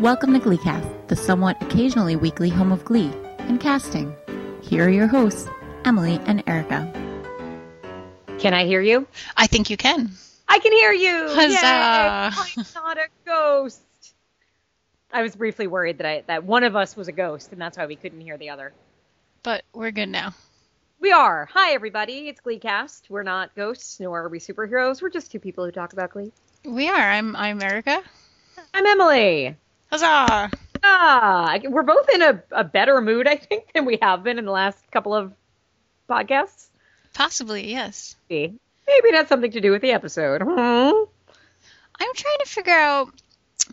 Welcome to GleeCast, the somewhat occasionally weekly home of Glee and casting. Here are your hosts, Emily and Erica. Can I hear you? I think you can. I can hear you. Huzzah. Yay, I'm not a ghost. I was briefly worried that I, that one of us was a ghost, and that's why we couldn't hear the other. But we're good now. We are. Hi, everybody. It's GleeCast. We're not ghosts, nor are we superheroes. We're just two people who talk about Glee. We are. I'm I'm Erica. I'm Emily. Huzzah! Ah, we're both in a, a better mood, I think, than we have been in the last couple of podcasts. Possibly, yes. Maybe Maybe it has something to do with the episode. Hmm. I'm trying to figure out.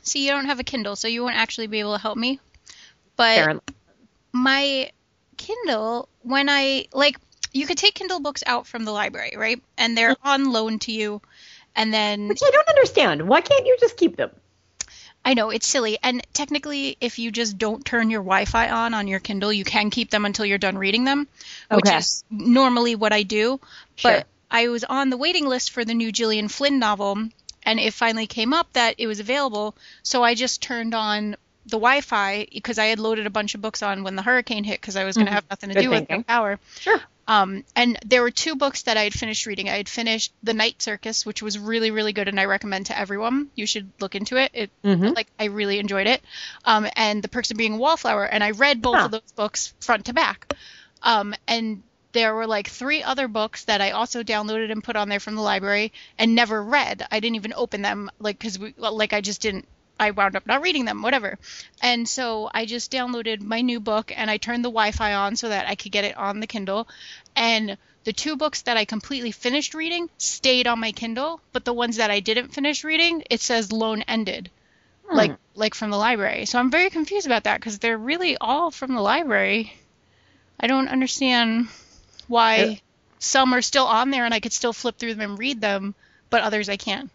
See, you don't have a Kindle, so you won't actually be able to help me. But Apparently. my Kindle, when I like, you could take Kindle books out from the library, right? And they're on loan to you. And then Which I don't understand. Why can't you just keep them? I know it's silly, and technically, if you just don't turn your Wi-Fi on on your Kindle, you can keep them until you're done reading them, which Okay. is normally what I do. Sure. But I was on the waiting list for the new Gillian Flynn novel, and it finally came up that it was available. So I just turned on the Wi-Fi because I had loaded a bunch of books on when the hurricane hit because I was going to have nothing to Mm-hmm. Good do with thinking. no power. Sure. Um, and there were two books that I had finished reading. I had finished The Night Circus, which was really, really good, and I recommend to everyone. You should look into it. It Mhm. like I really enjoyed it. Um, and The Perks of Being a Wallflower, and I read both Huh. of those books front to back. Um, and there were like three other books that I also downloaded and put on there from the library and never read. I didn't even open them, like because we like I just didn't. I wound up not reading them, whatever. And so I just downloaded my new book and I turned the Wi-Fi on so that I could get it on the Kindle. And the two books that I completely finished reading stayed on my Kindle, but the ones that I didn't finish reading, it says loan ended, hmm. like like from the library. So I'm very confused about that because they're really all from the library. I don't understand why Yeah. some are still on there and I could still flip through them and read them, but others I can't.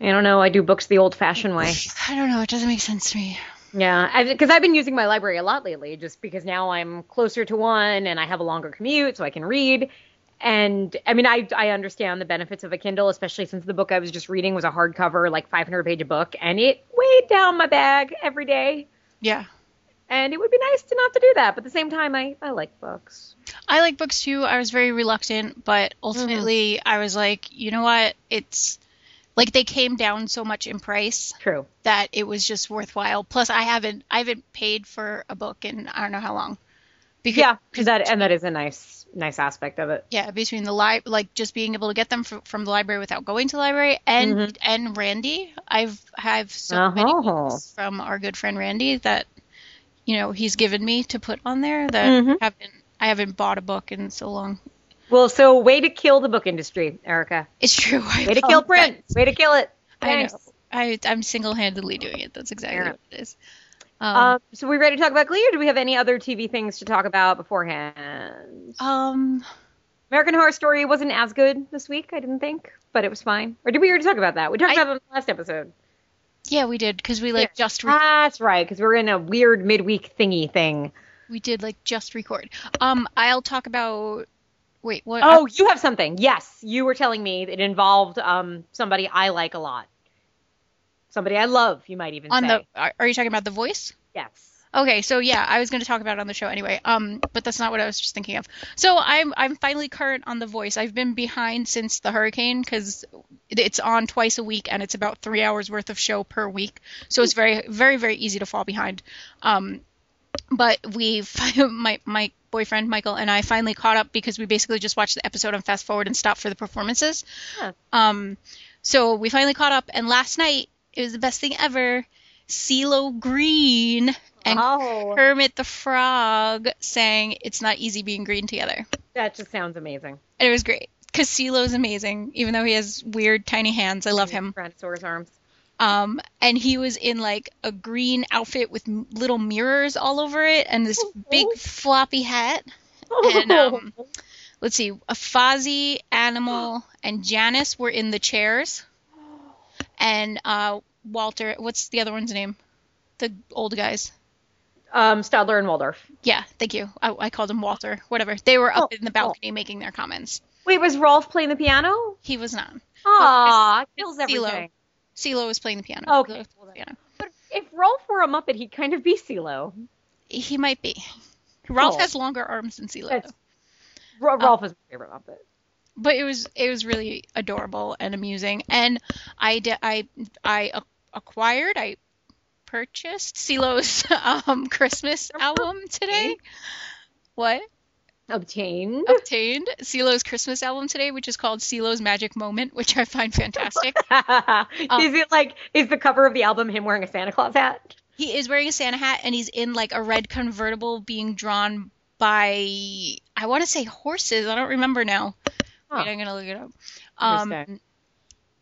I don't know. I do books the old-fashioned way. I don't know. It doesn't make sense to me. Yeah, because I've been using my library a lot lately, just because now I'm closer to one and I have a longer commute, so I can read. And I mean, I I understand the benefits of a Kindle, especially since the book I was just reading was a hardcover, like 500 page book, and it weighed down my bag every day. Yeah. And it would be nice to not to do that, but at the same time, I I like books. I like books too. I was very reluctant, but mm-hmm. ultimately I was like, you know what? It's like they came down so much in price True. that it was just worthwhile. Plus I haven't I haven't paid for a book in I don't know how long. Because Yeah, because that and that is a nice nice aspect of it. yeah, between the li- like just being able to get them fr- from the library without going to the library and and Randy, I've have so many Uh-huh. books from our good friend Randy that you know he's given me to put on there that Mhm. haven't I haven't bought a book in so long. Well, so way to kill the book industry, Erica. It's true. I Way to kill print. Way to kill it. I Thanks. know. I, I'm single-handedly doing it. That's exactly Fair what it is. Um, Um, so we ready to talk about Glee, or do we have any other TV things to talk about beforehand? um, American Horror Story wasn't as good this week, I didn't think, but it was fine. Or did we already talk about that? We talked I- about it in the last episode. yeah, we did because we like Yeah. just re- That's right, because we're in a weird midweek thingy thing. we did like just record. Um, I'll talk about. Wait, what? Oh, you have something. Yes, you were telling me it involved um somebody I like a lot. Somebody I love, you might even on say. the are, you talking about the voice? yes. Okay, so yeah, I was going to talk about it on the show anyway. Um, but that's not what I was just thinking of. So I'm I'm finally current on The Voice. I've been behind since the hurricane because it's on twice a week and it's about three hours worth of show per week. So it's very very very easy to fall behind. Um, but we my my boyfriend Michael and I finally caught up because we basically just watched the episode and fast forward and stopped for the performances. Huh. Um, so we finally caught up and last night it was the best thing ever. CeeLo Green and oh, Kermit the Frog sang "It's Not Easy Being Green Together," that just sounds amazing. and it was great. Cause CeeLo's amazing, even though he has weird tiny hands. I love him. Tyrannosaurus arms. Um, and he was in like a green outfit with m- little mirrors all over it, and this big floppy hat. And um, let's see, a Fozzie, Animal, and Janice were in the chairs, and uh, Walter. What's the other one's name? The old guys. um, Statler and Waldorf. Yeah, thank you. I, I called him Walter. Whatever. They were up Oh, in the balcony making their comments. Wait, was Rolf playing the piano? He was not. Aw, it's kills everything. CeeLo was playing the piano. Okay. The piano. But if Rolf were a Muppet, he'd kind of be CeeLo. He might be. Ralph Oh. has longer arms than CeeLo. That's- though. Ra- Ralph is my favorite Muppet. but it was it was really adorable and amusing and i di- i i a- acquired i purchased CeeLo's um christmas album today what Obtained. obtained CeeLo's christmas album today which is called CeeLo's magic moment which i find fantastic is it like is the cover of the album him wearing a Santa Claus hat? he is wearing a santa hat and he's in like a red convertible being drawn by i want to say horses i don't remember now Huh. Wait, i'm gonna look it up um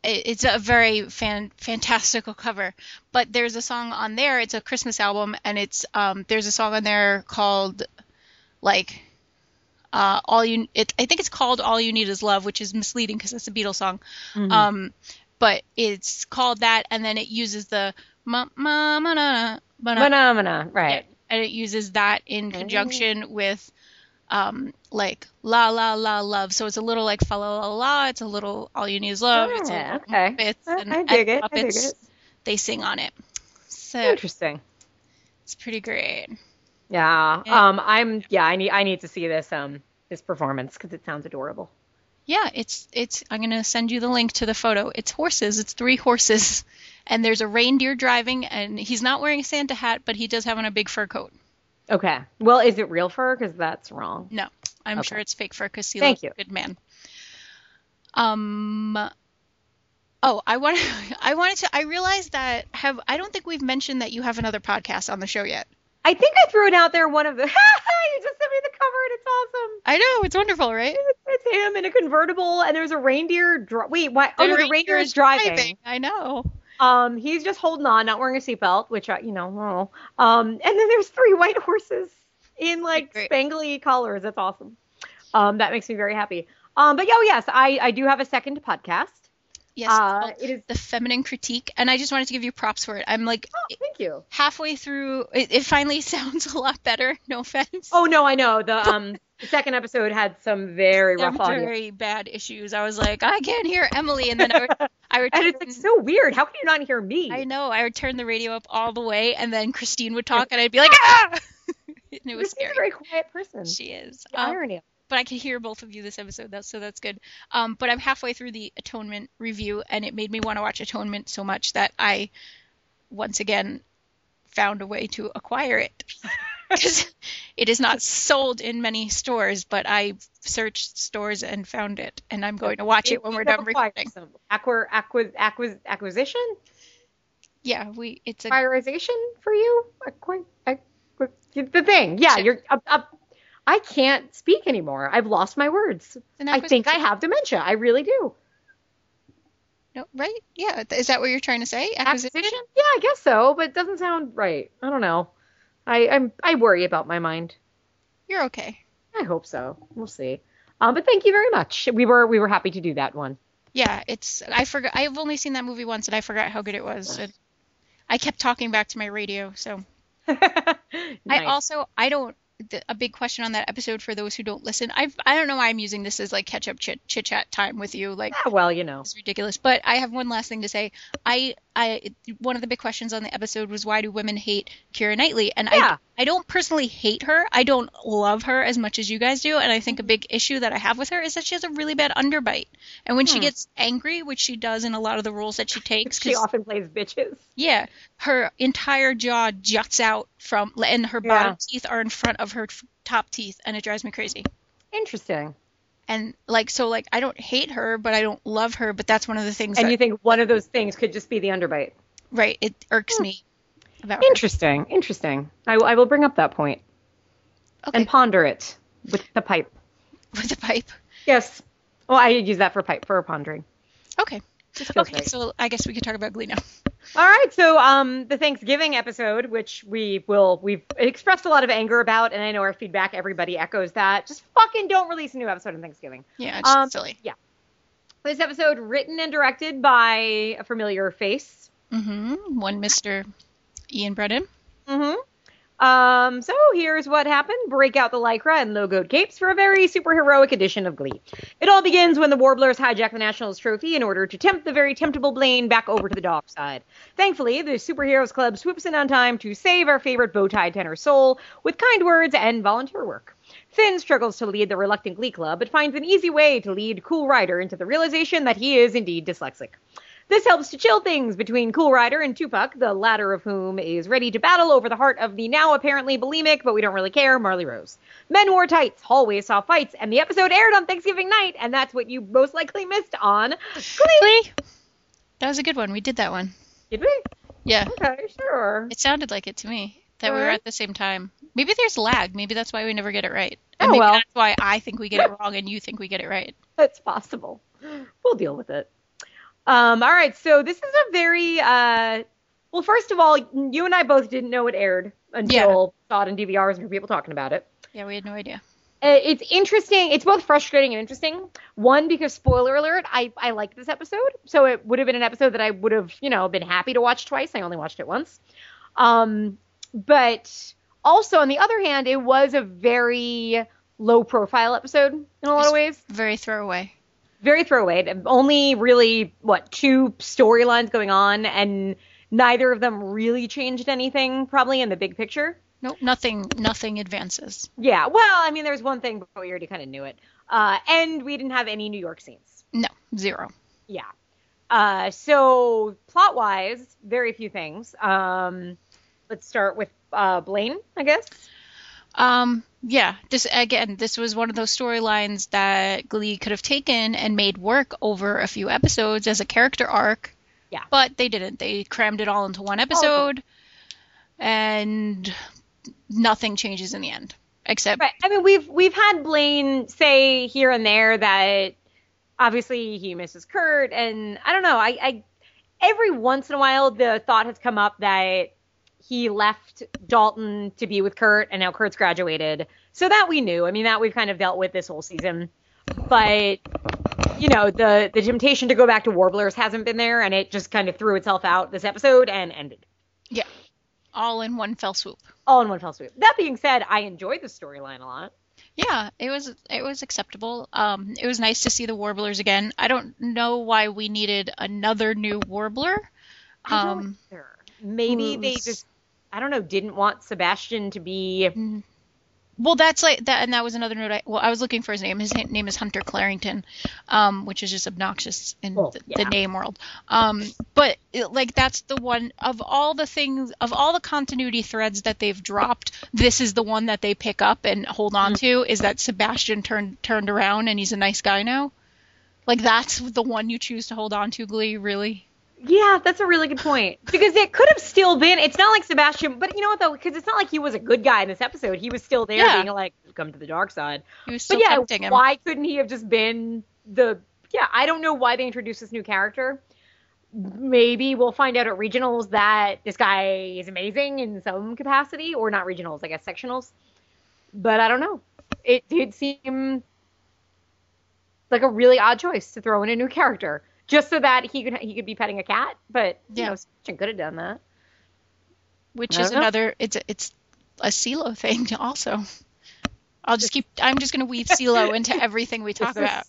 it- it's a very fan fantastical cover but there's a song on there it's a christmas album and it's um there's a song on there called like uh all you it, i think it's called all you need is love which is misleading because it's a beatles song Mhm. um but it's called that and then it uses the ma ma ma na Phenomena, right? and it uses that in conjunction with um like la la la love so it's a little like fa la la la it's a little all you need is love it's a okay. Muppets I- and I dig it, I dig it. they sing on it so Interesting. it's pretty great Yeah. Yeah. Um. I'm. Yeah. I need. I need to see this. Um. This performance because it sounds adorable. yeah it's it's i'm gonna send you the link to the photo it's horses it's three horses and there's a reindeer driving and he's not wearing a santa hat but he does have on a big fur coat Okay. Well, is it real fur? Because that's wrong. no i'm Okay. sure it's fake fur because Thank a you. good man um oh i want i wanted to i realized that have i don't think we've mentioned that you have another podcast on the show yet I think I threw it out there. One of the. you just sent me the cover and it's awesome. i know it's wonderful right It's him in a convertible and there's a reindeer. Dri- Wait. Why? Oh The no, the reindeer is is driving. i know Um. He's just holding on, not wearing a seatbelt, which I, you know. oh. Um. And then there's three white horses in like Great. spangly collars. That's awesome. Um. That makes me very happy. Um. But oh yes, I I do have a second podcast. Yes Uh, it is. the feminine critique and i just wanted to give you props for it i'm like Oh, thank you. halfway through it, it finally sounds a lot better no offense Oh no, I know the um the second episode had some very rough audio, very bad issues i was like i can't hear emily and then i would i would and it's like so weird. How can you not hear me? i know i would turn the radio up all the way and then christine would talk and i'd be like ah and it was is a very quiet person. she is Um, irony. But I could hear both of you this episode, so that's good. Um, but I'm halfway through the Atonement review, and it made me want to watch Atonement so much that I, once again, found a way to acquire it. Because it is not sold in many stores, but I searched stores and found it, and I'm going to watch it when we're done recording. Acquir, acquis, acquis, acquisition, Yeah, we. It's a. acquirization for you. The thing. Yeah, you're. I can't speak anymore. I've lost my words. I think I have dementia. I really do. No, right? Yeah. Is that what you're trying to say? Acquisition? Acquisition? Yeah, I guess so, but it doesn't sound right. I don't know. I I'm I worry about my mind. You're okay. I hope so. We'll see. Um, but thank you very much. We were we were happy to do that one. Yeah, it's. I forgot. I've only seen that movie once, and I forgot how good it was. It, I kept talking back to my radio, so I also I don't. The, a big question on that episode for those who don't listen. I've I don't know why I'm using this as like catch up chit chit chat time with you. Like Yeah, well, you know. it's ridiculous. But I have one last thing to say. I I one of the big questions on the episode was why do women hate Keira Knightley? And Yeah. I I don't personally hate her. I don't love her as much as you guys do. And I think a big issue that I have with her is that she has a really bad underbite. And when she Hmm. gets angry, which she does in a lot of the roles that she takes, she often plays bitches. yeah, her entire jaw juts out from, and her Yeah. bottom teeth are in front of her top teeth, and it drives me crazy. Interesting. And like, so like, I don't hate her, but I don't love her. But that's one of the things And that, you think one of those things could just be the underbite. right, it irks hmm. me about her. Interesting. Interesting. I, I will bring up that point Okay, and ponder it with the pipe. with the pipe. Yes. Well, I use that for pipe for pondering. Okay, okay. right. So I guess we could talk about Glee now. All right, so um, the Thanksgiving episode, which we will, we've expressed a lot of anger about, and I know our feedback, everybody echoes that. Just fucking don't release a new episode on Thanksgiving. Yeah, it's Um, silly. Yeah. This episode, written and directed by a familiar face. Mm-hmm. One Mr. Ian Brennan. Mm-hmm. Um, so here's what happened. Break out the lycra and logoed capes for a very superheroic edition of Glee. It all begins when the Warblers hijack the Nationals trophy in order to tempt the very temptable Blaine back over to the dark side. Thankfully, the Superheroes Club swoops in on time to save our favorite bow-tie tenor soul with kind words and volunteer work. Finn struggles to lead the reluctant Glee Club, but finds an easy way to lead Cool Rider into the realization that he is indeed dyslexic. This helps to chill things between Cool Rider and Tupac, the latter of whom is ready to battle over the heart of the now apparently bulimic, but we don't really care, Marley Rose. Men wore tights, hallways saw fights, and the episode aired on Thanksgiving night, and that's what you most likely missed on Glee. Glee. That was a good one. We did that one. Did we? Yeah. Okay, sure. It sounded like it to me that we were at the same time. Maybe there's lag. Maybe that's why we never get it right. Oh, And maybe well. that's why I think we get it wrong and you think we get it right. That's possible. We'll deal with it. Um, all right, so this is a very uh well, first of all, you and I both didn't know it aired until saw it in DVRs and heard people talking about it. Yeah, we had no idea. Uh, It's interesting. It's both frustrating and interesting. One, because spoiler alert, I I liked this episode, so it would have been an episode that I would have you know been happy to watch twice. I only watched it once. Um, but also on the other hand, it was a very low profile episode in a lot of ways Very throwaway. Very throwaway. Only really what two storylines going on, and neither of them really changed anything, probably in the big picture. Nope, nothing nothing advances. Yeah, well, I mean, there's one thing, but we already kind of knew it. Uh, and we didn't have any New York scenes. No, zero. Yeah. Uh, so plot wise, very few things. Um, let's start with uh, Blaine, I guess. Um, yeah, this again, this was one of those storylines that Glee could have taken and made work over a few episodes as a character arc. Yeah. But they didn't. They crammed it all into one oh, episode, and nothing changes in the end except Right. I mean, we've we've had Blaine say here and there that obviously he misses Kurt, and I don't know. I, I every once in a while the thought has come up that he left Dalton to be with Kurt, and now Kurt's graduated. So that we knew. I mean, that we've kind of dealt with this whole season. But you know, the the temptation to go back to Warblers hasn't been there, and it just kind of threw itself out this episode and ended yeah, all in one fell swoop. all in one fell swoop. That being said, I enjoyed the storyline a lot. Yeah, it was it was acceptable. Um, it was nice to see the warblers again. I don't know why we needed another new warbler. Um. Maybe they just, I don't know, didn't want Sebastian to be. Well, that's like that, and that was another note. I, well, I was looking for his name. His name is Hunter Clarington, um, which is just obnoxious in Well, the, yeah. the name world. Um, but it, like that's the one of all the things of all the continuity threads that they've dropped. This is the one that they pick up and hold on to. Is that Sebastian turned turned around and he's a nice guy now? Like that's the one you choose to hold on to, Glee. Really? Yeah, that's a really good point. Because it could have still been. It's not like Sebastian, but you know what though? Because it's not like he was a good guy in this episode. He was still there, Yeah. being like, "Come to the dark side." He was still but yeah, tempting him. why couldn't he have just been the? Yeah, I don't know why they introduced this new character. Maybe we'll find out at regionals that this guy is amazing in some capacity, or not regionals, I guess sectionals. But I don't know. It did seem like a really odd choice to throw in a new character just so that he could he could be petting a cat. But you Yeah. know, Sebastian could have done that. which is know. another it's a, it's a CeeLo thing also. I'll just keep I'm just going to weave CeeLo into everything we talk about.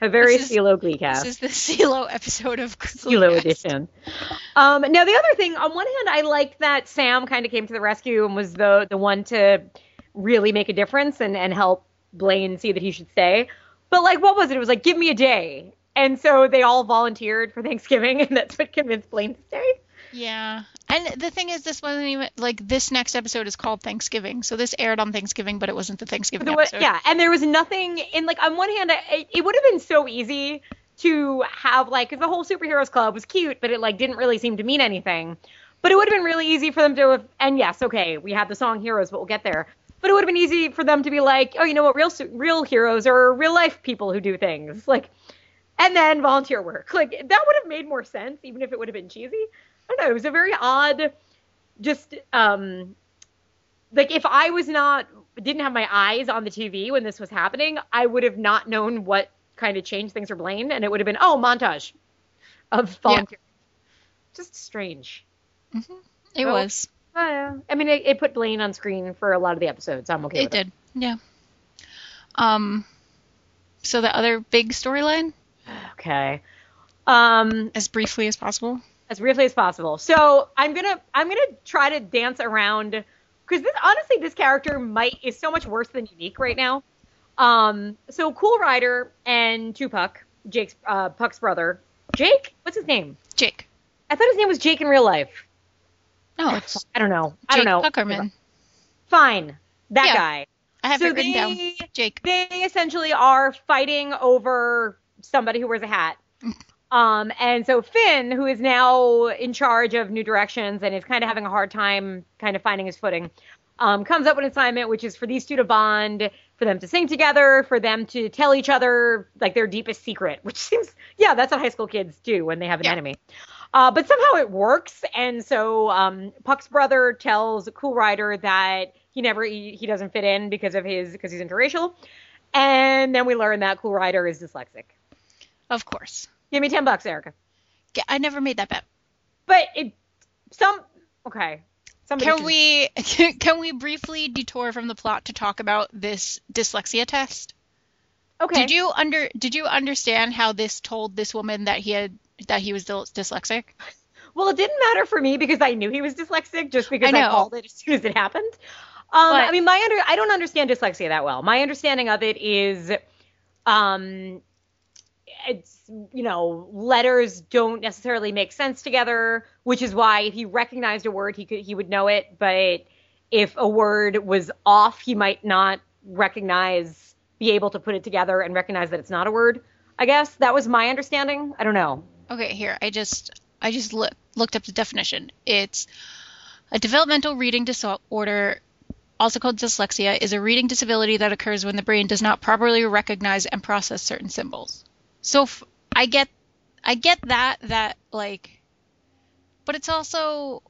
A very This is- CeeLo Glee This is the CeeLo episode of CeeLo Glee. edition. Um, now the other thing, on one hand, I liked that Sam kind of came to the rescue and was the the one to really make a difference and and help Blaine see that he should stay. But like, what was it? It was like, give me a day. And so they all volunteered for Thanksgiving, and that's what convinced Blaine to stay. Yeah. And the thing is this wasn't even like this next episode is called Thanksgiving. So this aired on Thanksgiving but it wasn't the Thanksgiving The episode. yeah, and there was nothing in like on one hand, I, it would have been so easy to have like because the whole superheroes club was cute, but it like didn't really seem to mean anything. But it would have been really easy for them to have, and yes, okay, we have the song Heroes, but we'll get there. But it would have been easy for them to be like, oh, you know what, real real heroes are real life people who do things like, and then volunteer work. Like that would have made more sense, even if it would have been cheesy. I don't know. It was a very odd, just um, like if I was not didn't have my eyes on the TV when this was happening, I would have not known what kind of changed things for Blaine, and it would have been oh montage of volunteer. Just strange. It Oh. was. Uh, I mean, it, it put Blaine on screen for a lot of the episodes. I'm okay it with it. did. Yeah. Um. So the other big storyline, Okay. Um, as briefly as possible. as briefly as possible. So I'm gonna I'm gonna try to dance around because this honestly this character might is so much worse than unique right now. Um, so Cool Rider and Tupac, Jake's uh, Puck's brother, Jake, what's his name? Jake. I thought his name was Jake in real life. No, it's I don't know. I don't know. Puckerman. Fine, that Yeah. guy. I have so it written down. Jake. they essentially are fighting over somebody who wears a hat. Um, and so Finn, who is now in charge of New Directions and is kind of having a hard time kind of finding his footing, um, comes up with an assignment, which is for these two to bond, for them to sing together, for them to tell each other like their deepest secret, which seems, yeah, that's what high school kids do when they have an Yeah. enemy. Uh, but somehow it works, and so um, Puck's brother tells Cool Rider that he never he, he doesn't fit in because of his because he's interracial, and then we learn that Cool Rider is dyslexic. Of course. Give me ten bucks, Erica. Yeah, I never made that bet. But it some okay. Somebody Can should- we can we briefly detour from the plot to talk about this dyslexia test? Okay. Did you under did you understand how this told this woman that he had that he was dyslexic? Well, it didn't matter for me because I knew he was dyslexic just because I I, called it as soon as it happened. Um, But- I mean, my under I don't understand dyslexia that well. My understanding of it is, um, it's you know letters don't necessarily make sense together, which is why if he recognized a word, he could he would know it. But if a word was off, he might not recognize, be able to put it together and recognize that it's not a word. I guess that was my understanding. I don't know. Okay, here I just I just look, looked up the definition. It's a developmental reading disorder, also called dyslexia, is a reading disability that occurs when the brain does not properly recognize and process certain symbols. So f- I get I get that that like, but it's also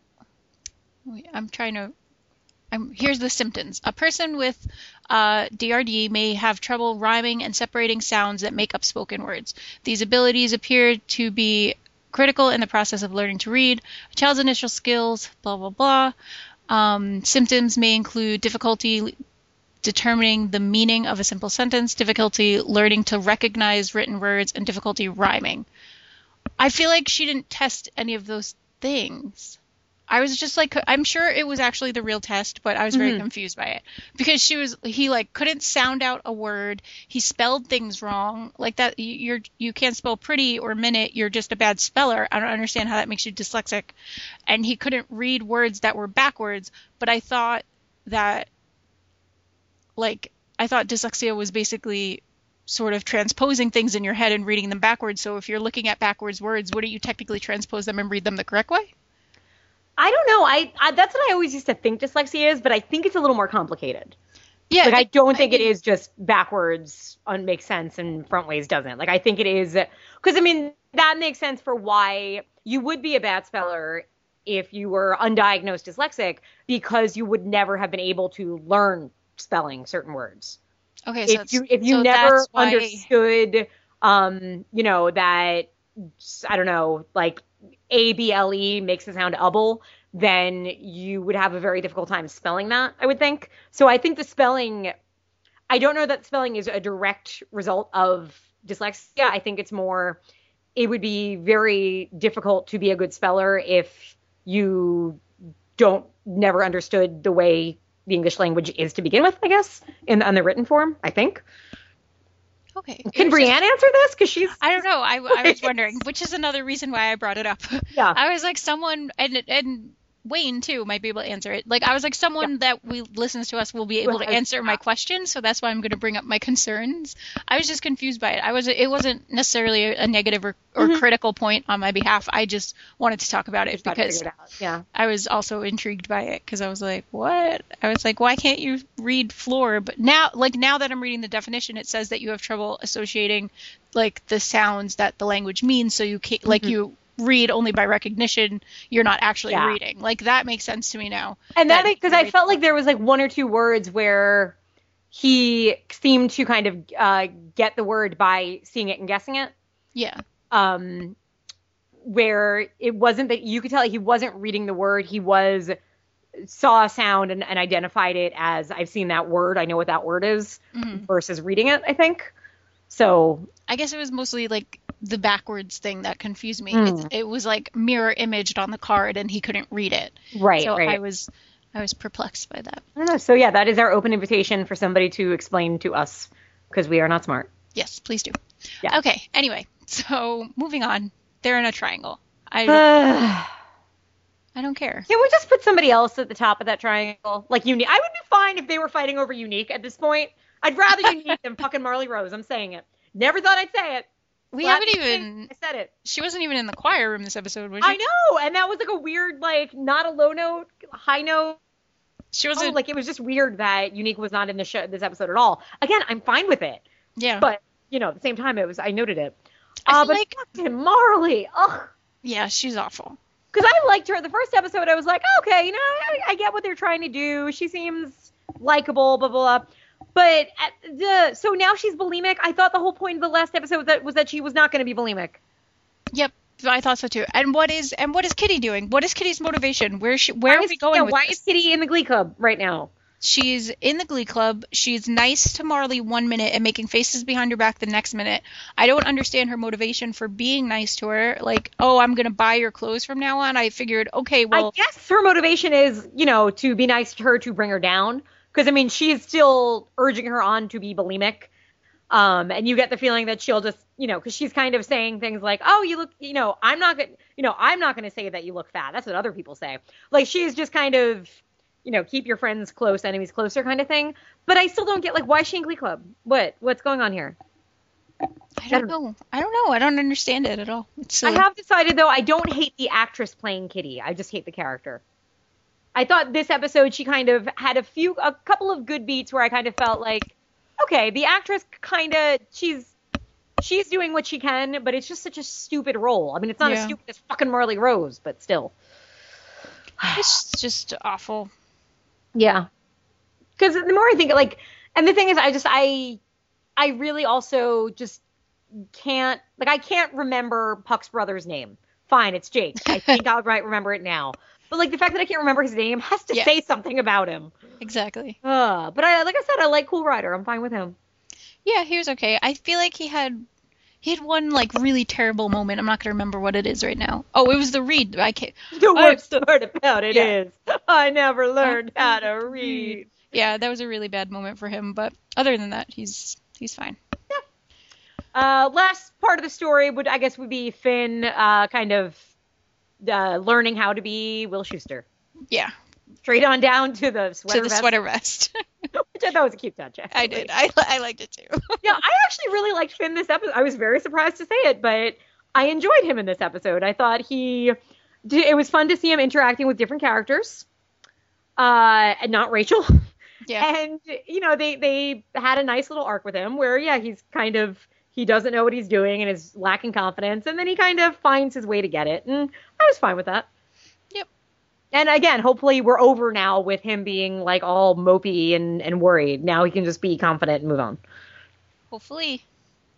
I'm trying to. I'm, here's the symptoms. A person with uh, DRD may have trouble rhyming and separating sounds that make up spoken words. These abilities appear to be critical in the process of learning to read. A child's initial skills, blah, blah, blah. Um, symptoms may include difficulty determining the meaning of a simple sentence, difficulty learning to recognize written words, and difficulty rhyming. I feel like she didn't test any of those things. I was just like, I'm sure it was actually the real test, but I was very Mhm. confused by it because she was, he like couldn't sound out a word. He spelled things wrong, like that. You're you can't spell pretty or minute. You're just a bad speller. I don't understand how that makes you dyslexic. And he couldn't read words that were backwards. But I thought that, like, I thought dyslexia was basically sort of transposing things in your head and reading them backwards. So if you're looking at backwards words, wouldn't you technically transpose them and read them the correct way? I don't know. I, I that's what I always used to think dyslexia is, but I think it's a little more complicated. Yeah, Like I don't think it is just backwards on makes sense and front ways doesn't. Like I think it is because I mean that makes sense for why you would be a bad speller if you were undiagnosed dyslexic because you would never have been able to learn spelling certain words. Okay, so if you if you so never why- understood um you know that I don't know like A B L E makes the sound able then you would have a very difficult time spelling that I would think so I think the spelling I don't know that spelling is a direct result of dyslexia I think it's more it would be very difficult to be a good speller if you don't never understood the way the English language is to begin with, I guess, in on the written form. I think. Okay. Can Brienne just- answer this? Because she's I don't know. I, I was wondering, which is another reason why I brought it up. yeah. I was like, someone and and Wayne too might be able to answer it. Like I was like, someone that we listens to us will be able to answer my question, so that's why I'm going to bring up my concerns. I was just confused by it. I was it wasn't necessarily a negative or, or Mhm. critical point on my behalf. I just wanted to talk about it Just got to because it. Yeah. I was also intrigued by it because I was like, what? I was like, why can't you read floor? But now, like now that I'm reading the definition, it says that you have trouble associating like the sounds that the language means. So you can't, like Mhm. you read only by recognition. You're not actually Yeah. reading. Like that makes sense to me now. And that because I felt like there was like one or two words where he seemed to kind of uh, get the word by seeing it and guessing it. Yeah. Um, where it wasn't that you could tell he wasn't reading the word, he was saw a sound and, and identified it as I've seen that word. I know what that word is Mhm. versus reading it. I think so. I guess it was mostly like the backwards thing that confused me. Mm. It, it was like mirror imaged on the card, and he couldn't read it. Right, so right. I was, I was perplexed by that. I don't know. So yeah, that is our open invitation for somebody to explain to us because we are not smart. Yes, please do. Yeah. Okay. Anyway, so moving on. They're in a triangle. I I don't care. Can we just put somebody else at the top of that triangle, like Unique? I would be fine if they were fighting over Unique at this point. I'd rather Unique than fucking Marley Rose. I'm saying it. Never thought I'd say it. We haven't even. I said it. She wasn't even in the choir room this episode, was she? I know, and that was like a weird, like not a low note, high note. She Oh, wasn't. like it was just weird that Unique was not in the show this episode at all. Again, I'm fine with it, yeah. but you know, at the same time, it was I noted it. I Uh, but like- fucking Marley, ugh. yeah, she's awful. Because I liked her the first episode. I was like, okay, you know, I, I get what they're trying to do. She seems likable, blah blah. blah. But uh, the so now she's bulimic. I thought the whole point of the last episode was that was that she was not going to be bulimic. Yep. I thought so too. And what is and what is Kitty doing? What is Kitty's motivation? Where is she, where Why are we going yeah, why this? is Kitty in the Glee Club right now? She's in the Glee Club. She's nice to Marley one minute and making faces behind her back the next minute. I don't understand her motivation for being nice to her. Like, oh, I'm gonna buy your clothes from now on. I figured, okay, well, I guess her motivation is, you know, to be nice to her to bring her down. Because I mean, she's still urging her on to be bulimic. Um, and you get the feeling that she'll just, you know, because she's kind of saying things like, "Oh, you look, you know, I'm not gonna, you know, I'm not gonna say that you look fat. That's what other people say." Like she's just kind of, you know, keep your friends close, enemies closer, kind of thing. But I still don't get like why is she in Glee Club? What, what's going on here? I don't know. I don't know. I don't understand it at all. It's I have decided though I don't hate the actress playing Kitty. I just hate the character. I thought this episode she kind of had a few a couple of good beats where I kind of felt like okay, the actress kind of she's she's doing what she can, but it's just such a stupid role. I mean, it's not as stupid as fucking Marley Rose, but still. It's just awful. Yeah. Cuz the more I think like and the thing is I just I I really also just can't like I can't remember Puck's brother's name. Fine, it's Jake. I think I might remember it now. But like the fact that I can't remember his name has to Yeah. say something about him. Exactly. Uh, but I like I said, I like Cool Rider. I'm fine with him. Yeah, he was okay. I feel like he had he had one like really terrible moment. I'm not gonna remember what it is right now. Oh, it was the read. I can't. The I- worst part about it is Yeah. I never learned how to read. Yeah, that was a really bad moment for him. But other than that, he's he's fine. Uh, last part of the story would I guess would be Finn uh, kind of uh, learning how to be Will Schuester. Yeah, Straight on down to the sweater vest. to the vest, sweater vest. which I thought was a cute touch. I did. I I liked it too. yeah, I actually really liked Finn this episode. I was very surprised to say it, but I enjoyed him in this episode. I thought he, did, it was fun to see him interacting with different characters, uh, and not Rachel. Yeah. And you know, they they had a nice little arc with him where yeah, he's kind of he doesn't know what he's doing and is lacking confidence, and then he kind of finds his way to get it, and I was fine with that. Yep. And again, hopefully we're over now with him being like all mopey and, and worried. Now he can just be confident and move on. Hopefully.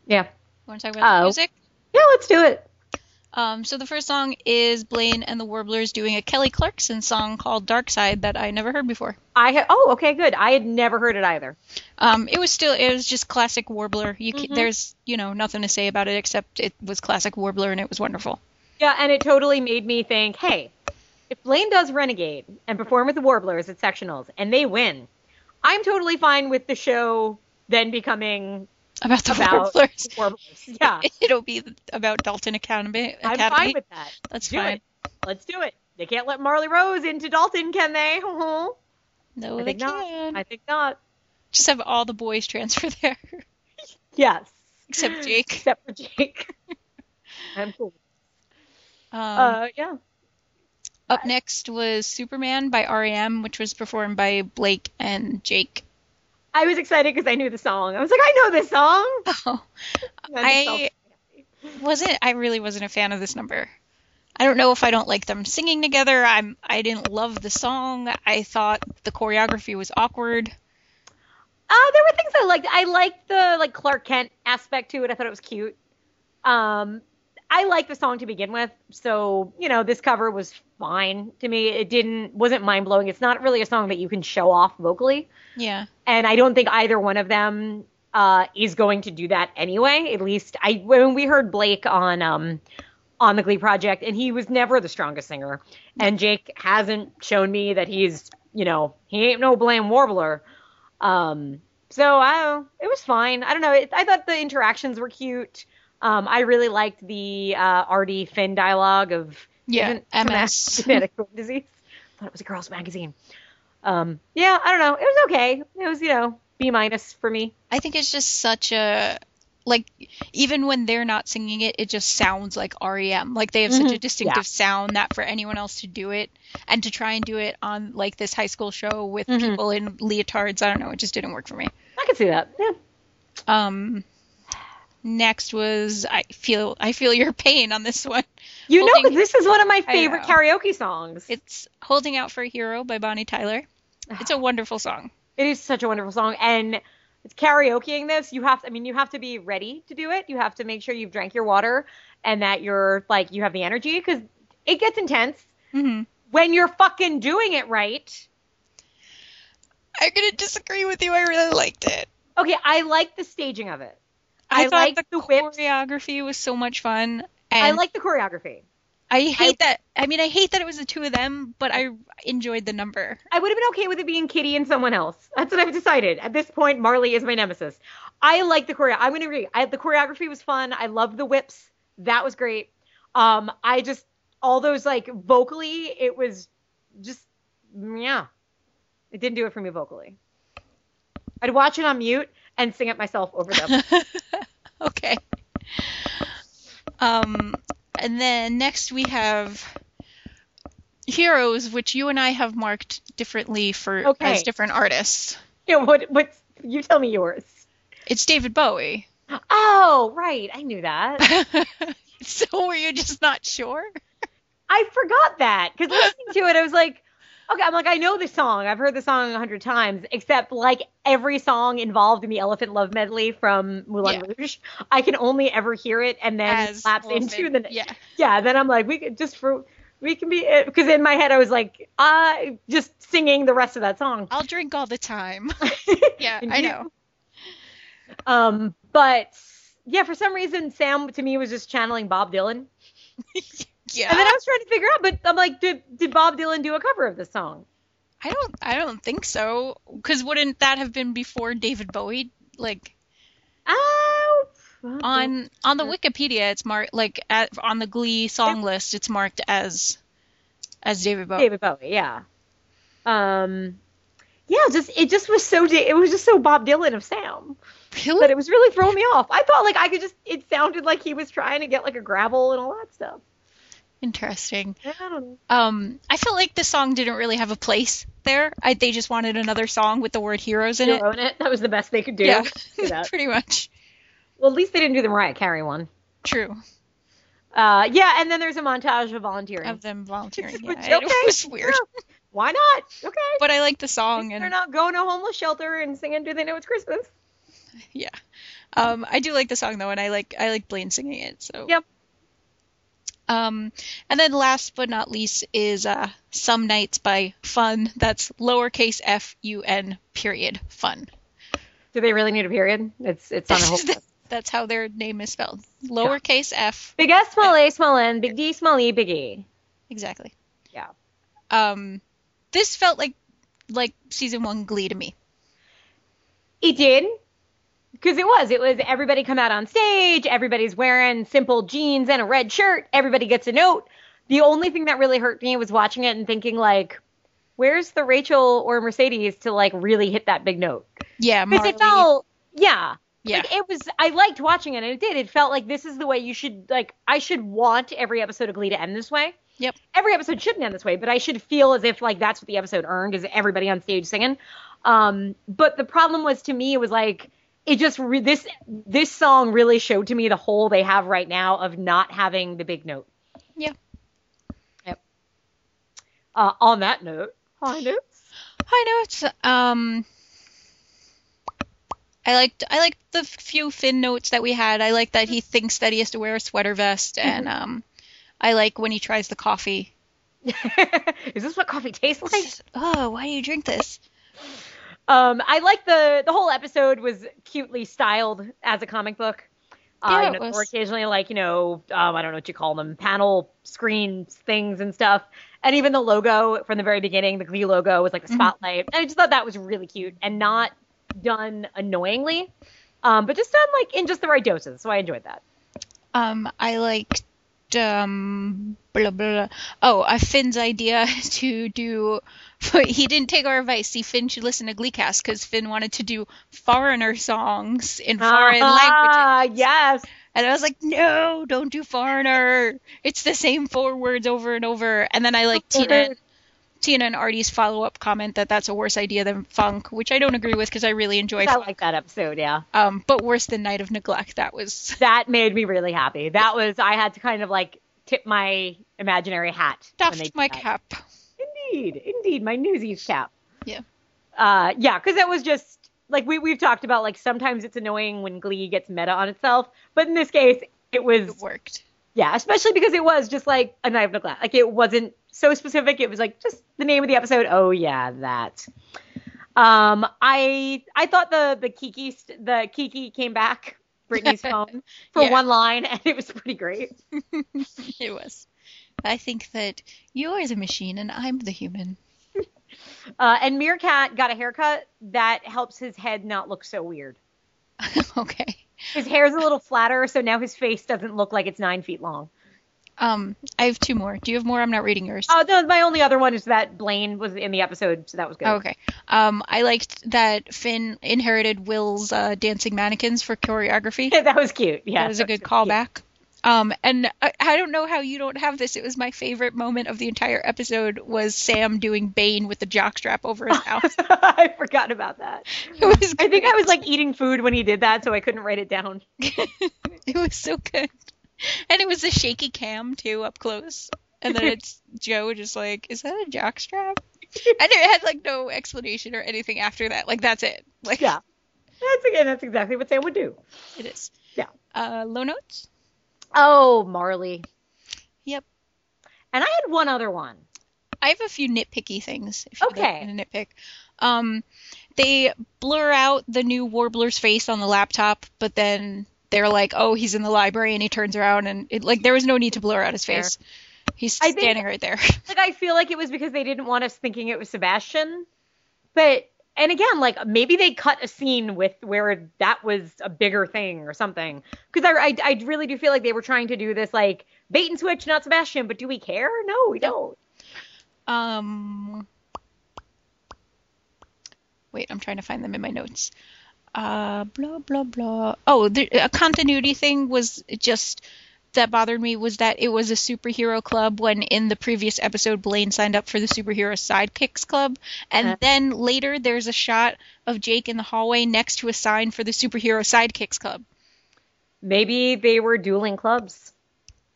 Yeah. Want to talk about the oh. music? Yeah, let's do it. Um, so the first song is Blaine and the Warblers doing a Kelly Clarkson song called Dark Side that I never heard before. I had oh okay good. I had never heard it either. Um, it was still it was just classic Warbler. You Mhm. there's you know nothing to say about it except it was classic Warbler and it was wonderful. Yeah, and it totally made me think, hey, if Blaine does Renegade and perform with the Warblers at sectionals and they win, I'm totally fine with the show then becoming About the about Warblers. Warblers. Yeah, It'll be about Dalton Academy. I'm Academy. fine with that. That's do fine. it. Let's do it. They can't let Marley Rose into Dalton, can they? No, I they can. Not. I think not. Just have all the boys transfer there, Yes. except Jake. Except for Jake. I'm cool. Um, Uh, yeah. up next was Superman by REM, which was performed by Blake and Jake. I was excited because I knew the song. I was like, I know this song. Oh, I just I felt- wasn't. I really wasn't a fan of this number. I don't know if I don't like them singing together. I'm. I didn't love the song. I thought the choreography was awkward. Uh, there were things I liked. I liked the like Clark Kent aspect to it. I thought it was cute. Um, I like the song to begin with, so you know this cover was fine to me. It didn't wasn't mind blowing. It's not really a song that you can show off vocally, Yeah. and I don't think either one of them uh, is going to do that anyway. At least I when we heard Blake on um on the Glee project, and he was never the strongest singer, and Jake hasn't shown me that he's you know he ain't no Blaine Warbler. Um, so I don't it was fine. I don't know. It, I thought the interactions were cute. Um, I really liked the uh, Artie Finn dialogue of Yeah, MS. genetic disease. thought it was a girls' magazine. Um, yeah, I don't know. It was okay. It was you know B minus for me. I think it's just such a like even when they're not singing it, it just sounds like REM. Like they have such a Mhm. distinctive Yeah. sound that for anyone else to do it and to try and do it on like this high school show with Mhm. people in leotards, I don't know, it just didn't work for me. I could see that. Yeah. Um next was I feel I feel your pain on this one. You know, Holding- 'cause this is one of my favorite karaoke songs. It's Holding Out for a Hero by Bonnie Tyler. It's a wonderful song. it is such a wonderful song, and it's karaokeing this. You have, to, I mean, you have to be ready to do it. You have to make sure you've drank your water and that you're like you have the energy because it gets intense hmm when you're fucking doing it right. I'm gonna disagree with you. I really liked it. Okay, I like the staging of it. I, I thought like the, the whips. choreography was so much fun. And I like the choreography. I hate that. I mean, I hate that it was the two of them, but I enjoyed the number. I would have been okay with it being Kitty and someone else. That's what I've decided. At this point, Marley is my nemesis. I like the choreo. I'm gonna agree. I, the choreography was fun. I loved the whips. That was great. Um, I just all those like vocally, it was just yeah. It didn't do it for me vocally. I'd watch it on mute and sing it myself over them. okay. Um, and then next we have Heroes, which you and I have marked differently for Okay. as different artists. you know, what? What? You tell me yours. It's David Bowie. Oh, right. I knew that. so were you just not sure? I forgot that because listening to it, I was like, okay, I'm like, I know this song. I've heard the song a hundred times, except like every song involved in the Elephant Love medley from Moulin Yeah. Rouge, I can only ever hear it and then As lapse into the yeah. yeah. Then I'm like, we could just for we can be because in my head I was like, uh, just singing the rest of that song. I'll drink all the time. yeah, I know. Um, but yeah, for some reason Sam to me was just channeling Bob Dylan. Yeah. And then I was trying to figure out, but I'm like, did did Bob Dylan do a cover of this song? I don't I don't think so. Cuz wouldn't that have been before David Bowie? Like Oh, on on the Wikipedia it's marked like at, on the Glee song list it's marked as as David Bowie. David Bowie, yeah. Um, yeah, just it just was so it was just so Bob Dylan of Sam Really? that it was really throwing me off. I thought like I could just it sounded like he was trying to get like a gravel and all that stuff. Interesting. I don't know. Um I felt like the song didn't really have a place there. I, they just wanted another song with the word heroes in it. own it. That was the best they could do. Yeah. Pretty much. Well, at least they didn't do the Mariah Carey one. True. Uh, yeah, and then there's a montage of volunteering. Of them volunteering. Yeah, okay, It was weird. yeah, Why not? Okay. But I like the song They're not going to a homeless shelter and singing "Do They Know It's Christmas?" yeah. Um, I do like the song though, and I like I like Blaine singing it. So Yep. Um, and then last but not least is uh, "Some Nights" by Fun. That's lowercase f u n period Fun. Do they really need a period? It's it's on a whole. That's how their name is spelled. Lowercase f. Big S, small A, small N, big D, small E, big E. Exactly. Yeah. Um, this felt like like season one Glee to me. It did. Because it was. It was everybody come out on stage, everybody's wearing simple jeans and a red shirt, everybody gets a note. The only thing that really hurt me was watching it and thinking like, where's the Rachel or Mercedes to like really hit that big note? Yeah, Because it felt yeah. yeah. Like it was I liked watching it and it did. It felt like this is the way you should like I should want every episode of Glee to end this way. Yep. Every episode shouldn't end this way, but I should feel as if like that's what the episode earned is everybody on stage singing. Um but the problem was to me it was like it just re- this this song really showed to me the hole they have right now of not having the big note. Yeah. Yep. Uh, on that note, high notes. High notes. Um, I liked I liked the few Finn notes that we had. I like that he thinks that he has to wear a sweater vest, and um, I like when he tries the coffee. Is this what coffee tastes like? Oh, why do you drink this? Um, I like the the whole episode was cutely styled as a comic book. Uh, Yeah, you know. Or occasionally, like you know, um, I don't know what you call them, panel screens, things and stuff. And even the logo from the very beginning, the Glee logo was like the Mhm. spotlight. I just thought that was really cute and not done annoyingly, um, but just done like in just the right doses. So I enjoyed that. Um, I liked um blah blah. blah. Oh, uh, Finn's idea to do. He didn't take our advice. See, Finn should listen to Gleecast because Finn wanted to do foreigner songs in foreign languages. Ah, yes. And I was like, no, don't do foreigner. It's the same four words over and over. And then I like Tina, Tina and Artie's follow up comment that that's a worse idea than funk, which I don't agree with because I really enjoy I funk. like that episode. Yeah. Um, but worse than Night of Neglect. That was that made me really happy. That was I had to kind of like tip my imaginary hat. stuffed my cap. Indeed, indeed, my Newsies cap. Yeah. Uh, yeah, because it was just like we we've talked about. Like sometimes it's annoying when Glee gets meta on itself, but in this case, it was It worked. yeah, especially because it was just like a knife of glass. Like it wasn't so specific. It was like just the name of the episode. Oh yeah, that. Um, I I thought the the Kiki the Kiki came back Brittany's phone for Yeah. one line, and it was pretty great. It was. I think that you're the machine and I'm the human. Uh, and Meerkat got a haircut that helps his head not look so weird. okay. His hair's a little flatter, so now his face doesn't look like it's nine feet long. Um, I have two more. Do you have more? I'm not reading yours. Oh, no, my only other one is that Blaine was in the episode, so that was good. Oh, okay. Um, I liked that Finn inherited Will's uh, dancing mannequins for choreography. that was cute. Yeah, that was a good callback. Um, and I, I don't know how you don't have this. It was my favorite moment of the entire episode was Sam doing Bane with the jockstrap over his mouth. I forgot about that. It was. I think I was like eating food when he did that, so I couldn't write it down. it was so good, and it was a shaky cam too up close. And then it's Joe just like, is that a jockstrap? And it had like no explanation or anything after that. Like that's it. Like Yeah. That's again, that's exactly what Sam would do. it is. Yeah. Uh, low notes. Oh, Marley. Yep. And I had one other one. I have a few nitpicky things. If Okay. to nitpick. Um, they blur out the new Warbler's face on the laptop, but then they're like, "Oh, he's in the library," and he turns around, and it, like there was no need to blur out his face. He's I think- standing right there. Like I feel like it was because they didn't want us thinking it was Sebastian. But and again, like maybe they cut a scene with where that was a bigger thing or something. Because I, I I really do feel like they were trying to do this like bait and switch, not Sebastian. But do we care? No, we don't. Um, wait, I'm trying to find them in my notes. Uh, blah blah blah. Oh, the, a continuity thing was just that bothered me was that it was a superhero club when in the previous episode Blaine signed up for the superhero sidekicks club, and Uh. then later there's a shot of Jake in the hallway next to a sign for the superhero sidekicks club. Maybe they were dueling clubs.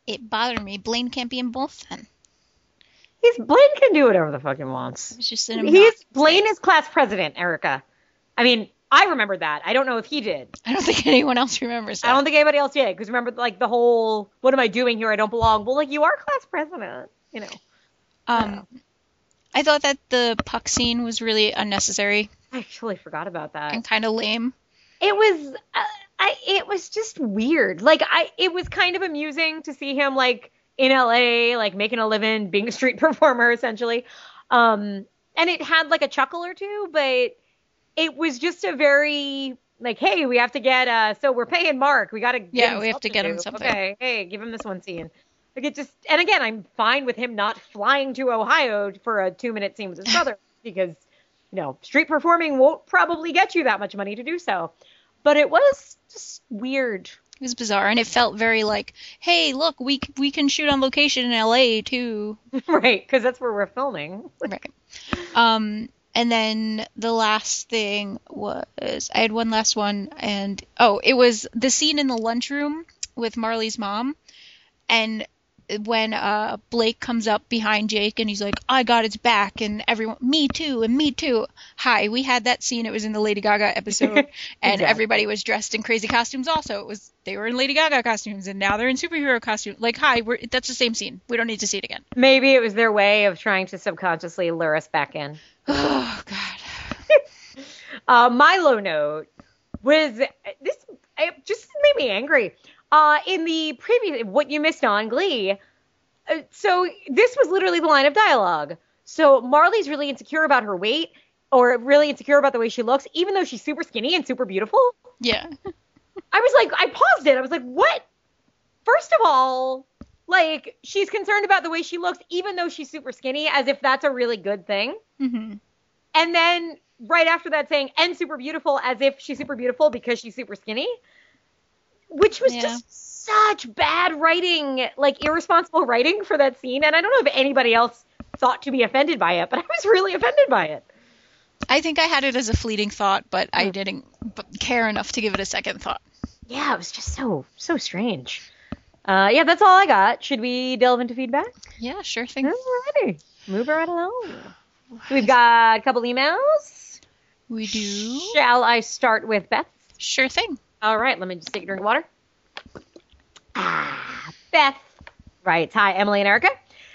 It bothered me. Blaine can't be in both then. He's Blaine can do whatever the fuck he wants. It's just an He's Blaine is class president, Erica. I mean, I remember that. I don't know if he did. I don't think anyone else remembers that. I don't think anybody else did. Because remember, like the whole "What am I doing here? I don't belong." Well, like you are class president. You know. Um, I thought that the puck scene was really unnecessary I actually forgot about that. and kind of lame. It was, uh, I, it was just weird. Like I, it was kind of amusing to see him like in LA, like making a living, being a street performer essentially. Um, and it had like a chuckle or two, but it was just a very like, hey, we have to get, uh, so we're paying Mark. We got to, Yeah, we have to get him something. Okay, hey, give him this one scene. Like it just, and again, I'm fine with him not flying to Ohio for a two minute scene with his brother because, you know, street performing won't probably get you that much money to do so. But it was just weird. It was bizarre, and it felt very like, "Hey, look, we we can shoot on location in LA too." right, because that's where we're filming. Right. Um, and then the last thing was I had one last one, and oh, it was the scene in the lunchroom with Marley's mom, and when uh Blake comes up behind Jake and he's like, "I got his back," and everyone, "Me too," and "Me too." Hi, we had that scene. It was in the Lady Gaga episode, and Exactly. everybody was dressed in crazy costumes. Also, it was they were in Lady Gaga costumes, and now they're in superhero costumes. Like, hi, we're that's the same scene. We don't need to see it again. Maybe it was their way of trying to subconsciously lure us back in. Oh God. Uh, my low note was this. It just made me angry. Uh, in the previous, what you missed on Glee. Uh, so this was literally the line of dialogue. So Marley's really insecure about her weight, or really insecure about the way she looks, even though she's super skinny and super beautiful. Yeah. I was like, I paused it. I was like, what? First of all, like she's concerned about the way she looks, even though she's super skinny, as if that's a really good thing. hmm And then right after that saying and super beautiful as if she's super beautiful because she's super skinny. Which was Yeah. just such bad writing, like irresponsible writing for that scene. And I don't know if anybody else thought to be offended by it, but I was really offended by it. I think I had it as a fleeting thought, but I didn't care enough to give it a second thought. Yeah, it was just so so strange. Uh, yeah, that's all I got. Should we delve into feedback? Yeah, sure thing. Alrighty. Moving right along. We've got a couple emails. We do. Shall I start with Beth? Sure thing. All right, let me just take a drink of water. Ah, Beth writes, Hi, Emily and Erica.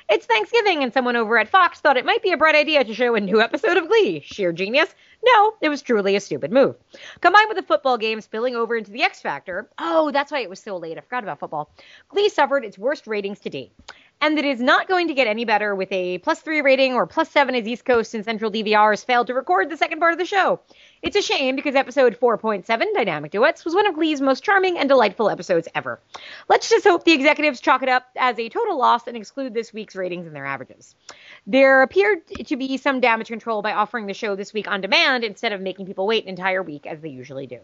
It's Thanksgiving, and someone over at Fox thought it might be a bright idea to show a new episode of Glee. Sheer genius. No, it was truly a stupid move. Combined with the football game spilling over into the X Factor, oh, that's why it was so late. I forgot about football. Glee suffered its worst ratings to date. And it is not going to get any better with a plus three rating or plus seven as East Coast and Central DVRs failed to record the second part of the show. It's a shame because episode 4.7, Dynamic Duets, was one of Glee's most charming and delightful episodes ever. Let's just hope the executives chalk it up as a total loss and exclude this week's ratings in their averages. There appeared to be some damage control by offering the show this week on demand instead of making people wait an entire week as they usually do.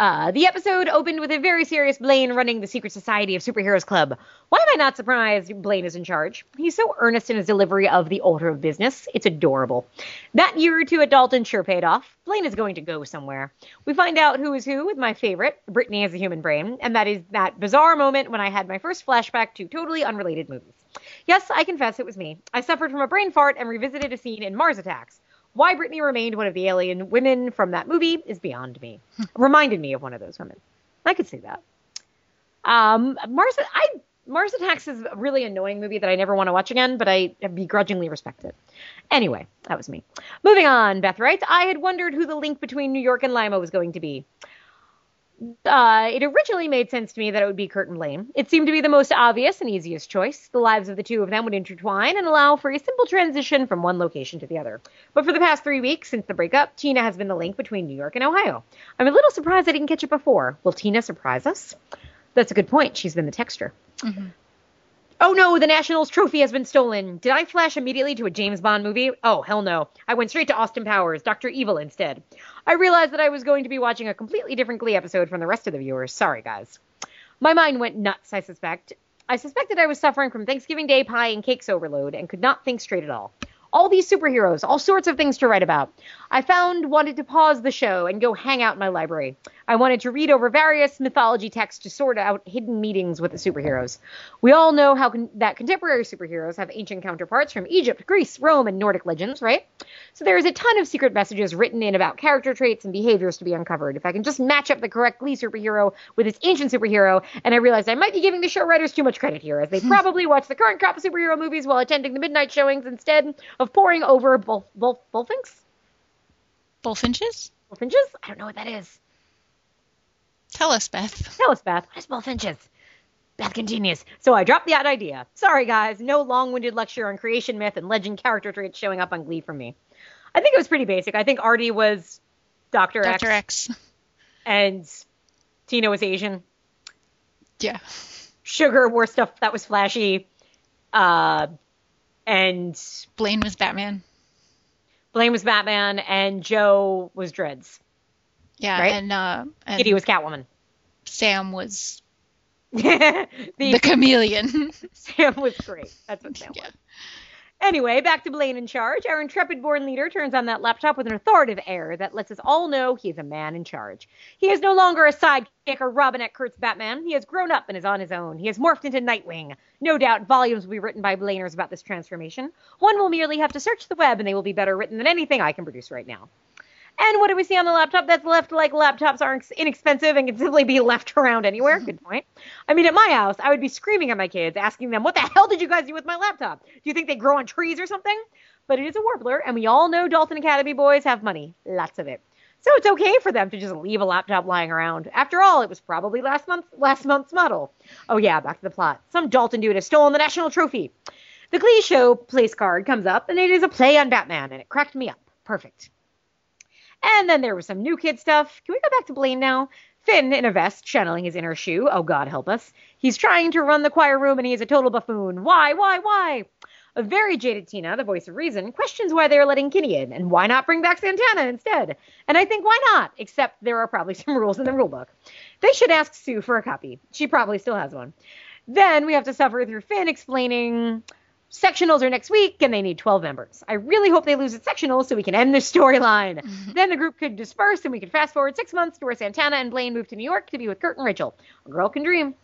Uh, the episode opened with a very serious Blaine running the Secret Society of Superheroes Club. Why am I not surprised Blaine is in charge? He's so earnest in his delivery of the order of business. It's adorable. That year or two at Dalton sure paid off. Blaine is going to go somewhere. We find out who is who with my favorite, Brittany as a human brain, and that is that bizarre moment when I had my first flashback to totally unrelated movies. Yes, I confess it was me. I suffered from a brain fart and revisited a scene in Mars Attacks. Why Brittany remained one of the alien women from that movie is beyond me. Reminded me of one of those women. I could see that. Um, Mars, I Mars Attacks is a really annoying movie that I never want to watch again, but I begrudgingly respect it. Anyway, that was me. Moving on, Beth writes, I had wondered who the link between New York and Lima was going to be. Uh, it originally made sense to me that it would be Kurt and Blaine. It seemed to be the most obvious and easiest choice. The lives of the two of them would intertwine and allow for a simple transition from one location to the other. But for the past three weeks since the breakup, Tina has been the link between New York and Ohio. I'm a little surprised I didn't catch it before. Will Tina surprise us? That's a good point. She's been the texter. Oh no, the Nationals trophy has been stolen. Did I flash immediately to a James Bond movie? Oh, hell no. I went straight to Austin Powers, Dr. Evil instead. I realized that I was going to be watching a completely different Glee episode from the rest of the viewers. Sorry, guys. My mind went nuts, I suspect. I suspected I was suffering from Thanksgiving Day pie and cakes overload and could not think straight at all. All these superheroes, all sorts of things to write about. I found wanted to pause the show and go hang out in my library. I wanted to read over various mythology texts to sort out hidden meetings with the superheroes. We all know how con- that contemporary superheroes have ancient counterparts from Egypt, Greece, Rome, and Nordic legends, right? So there is a ton of secret messages written in about character traits and behaviors to be uncovered. If I can just match up the correct Glee superhero with its ancient superhero, and I realized I might be giving the show writers too much credit here, as they hmm. probably watch the current crop of superhero movies while attending the midnight showings instead of poring over bull, bull, bullfinks? Bullfinches? Bullfinches? I don't know what that is. Tell us, Beth. Tell us, Beth. What is bullfinches? Beth continues. So I dropped the odd idea. Sorry, guys. No long-winded lecture on creation myth and legend character traits showing up on Glee from me. I think it was pretty basic. I think Artie was Dr. X, Dr. X. and Tina was Asian. Yeah. Sugar wore stuff that was flashy. Uh, and Blaine was Batman. Blaine was Batman, and Joe was Dreads. Yeah, Right? and uh and Kitty was Catwoman. Sam was the, the chameleon. Sam was great. That's what Sam Yeah. was. Anyway, back to Blaine in charge. Our intrepid born leader turns on that laptop with an authoritative air that lets us all know he is a man in charge. He is no longer a sidekick or Robin to Kurt's Batman. He has grown up and is on his own. He has morphed into Nightwing. No doubt volumes will be written by Blainers about this transformation. One will merely have to search the web and they will be better written than anything I can produce right now. And what do we see on the laptop that's left like laptops aren't inexpensive and can simply be left around anywhere? Mm-hmm. Good point. I mean, at my house, I would be screaming at my kids, asking them, What the hell did you guys do with my laptop? Do you think they grow on trees or something? But it is a warbler, and we all know Dalton Academy boys have money. Lots of it. So it's okay for them to just leave a laptop lying around. After all, it was probably last month last month's model. Oh yeah, back to the plot. Some Dalton dude has stolen the national trophy. The Glee Show place card comes up, and it is a play on Batman, and it cracked me up. Perfect. And then there was some new kid stuff. Can we go back to Blaine now? Finn in a vest, channeling his inner Schue. Oh, God help us. He's trying to run the choir room and he is a total buffoon. Why, why, why? A very jaded Tina, the voice of reason, questions why they're letting Kinney in and why not bring back Santana instead. And I think why not? Except there are probably some rules in the rulebook. They should ask Sue for a copy. She probably still has one. Then we have to suffer through Finn explaining sectionals are next week and they need 12 members. I really hope they lose at sectionals so we can end this storyline. Then the group could disperse and we could fast forward six months to where Santana and Blaine move to New York to be with Kurt and Rachel. A girl can dream.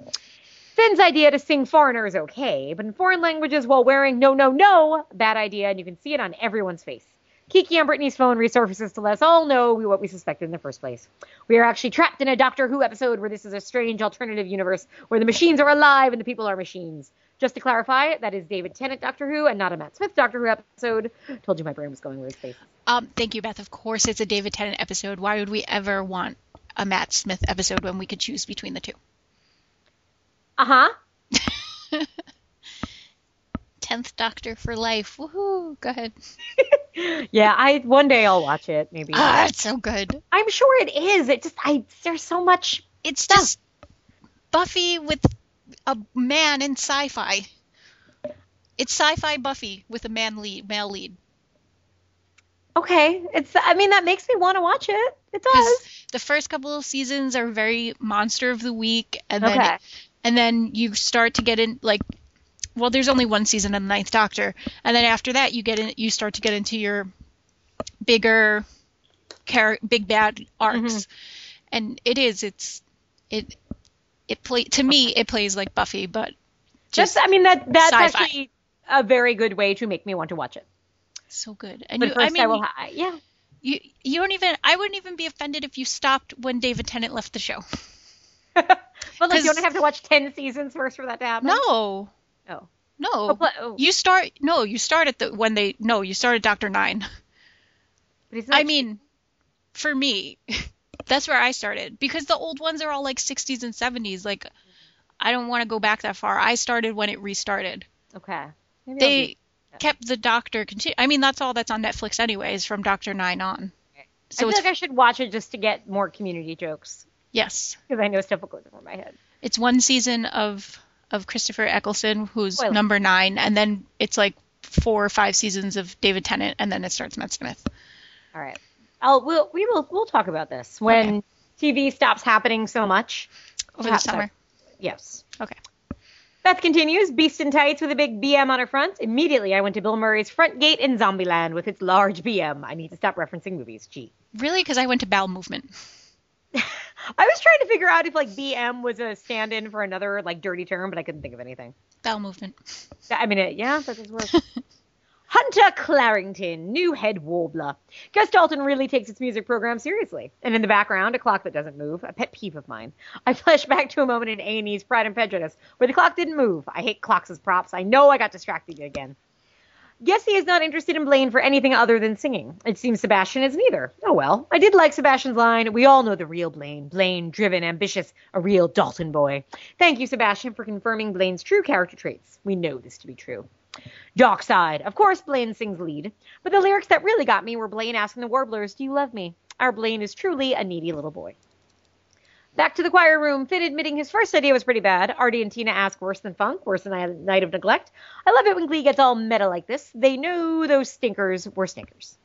Finn's idea to sing foreigner is okay, but in foreign languages while wearing no, no, no, bad idea, and you can see it on everyone's face. Kiki on Brittany's phone resurfaces to let us all know what we suspected in the first place. We are actually trapped in a Doctor Who episode where this is a strange alternative universe where the machines are alive and the people are machines. Just to clarify, that is David Tennant Doctor Who and not a Matt Smith Doctor Who episode. Told you my brain was going with space. Um, thank you, Beth. Of course, it's a David Tennant episode. Why would we ever want a Matt Smith episode when we could choose between the two? Uh huh. Tenth Doctor for life. Woohoo! Go ahead. yeah, I one day I'll watch it. Maybe. Ah, it's so good. I'm sure it is. It just I there's so much. It's stuff. just Buffy with a man in sci-fi. It's sci-fi Buffy with a man lead, male lead. Okay, it's. I mean, that makes me want to watch it. It does. The first couple of seasons are very monster of the week, and then okay. and then you start to get in like, well, there's only one season of the Ninth Doctor, and then after that you get in, you start to get into your bigger, char- big bad arcs, mm-hmm. and it is. It's it it play to me it plays like Buffy, but just that's I mean that that's sci-fi. actually a very good way to make me want to watch it. So good. And but you, first I, mean, I will ha- yeah. You you don't even I wouldn't even be offended if you stopped when David Tennant left the show. but like you don't have to watch ten seasons first for that to happen. No. Oh. No. Oh, oh. You start no, you start at the when they no, you start at Doctor Nine. I mean, for me, that's where I started because the old ones are all like 60s and 70s. Like, I don't want to go back that far. I started when it restarted. Okay. Maybe they kept the Doctor. Continue. I mean, that's all that's on Netflix anyways, from Doctor Nine on. So I feel like I should watch it just to get more community jokes. Yes. Because I know stuff will go over my head. It's one season of of Christopher Eccleston, who's Spoiler. number nine, and then it's like four or five seasons of David Tennant, and then it starts Matt Smith. All right. I'll we'll we will we'll talk about this when okay. TV stops happening so much over the summer. Yes. Okay. Beth continues, beast in tights with a big BM on her front. Immediately, I went to Bill Murray's front gate in Zombieland with its large BM. I need to stop referencing movies. Gee. Really? Because I went to Bowel Movement. I was trying to figure out if like BM was a stand-in for another like dirty term, but I couldn't think of anything. Bowel movement. I mean, it, yeah, that does work. Hunter Clarington, new head warbler. Gus Dalton really takes its music program seriously. And in the background, a clock that doesn't move, a pet peeve of mine. I flash back to a moment in A&E's Pride and Prejudice where the clock didn't move. I hate clocks as props. I know I got distracted again. Guess he is not interested in Blaine for anything other than singing. It seems Sebastian is neither. Oh well. I did like Sebastian's line. We all know the real Blaine. Blaine, driven, ambitious, a real Dalton boy. Thank you, Sebastian, for confirming Blaine's true character traits. We know this to be true. Dark Side. Of course, Blaine sings lead, but the lyrics that really got me were Blaine asking the Warblers, Do you love me? Our Blaine is truly a needy little boy. Back to the choir room, Finn admitting his first idea was pretty bad. Artie and Tina ask worse than funk, worse than a night of neglect. I love it when Glee gets all meta like this. They know those stinkers were stinkers.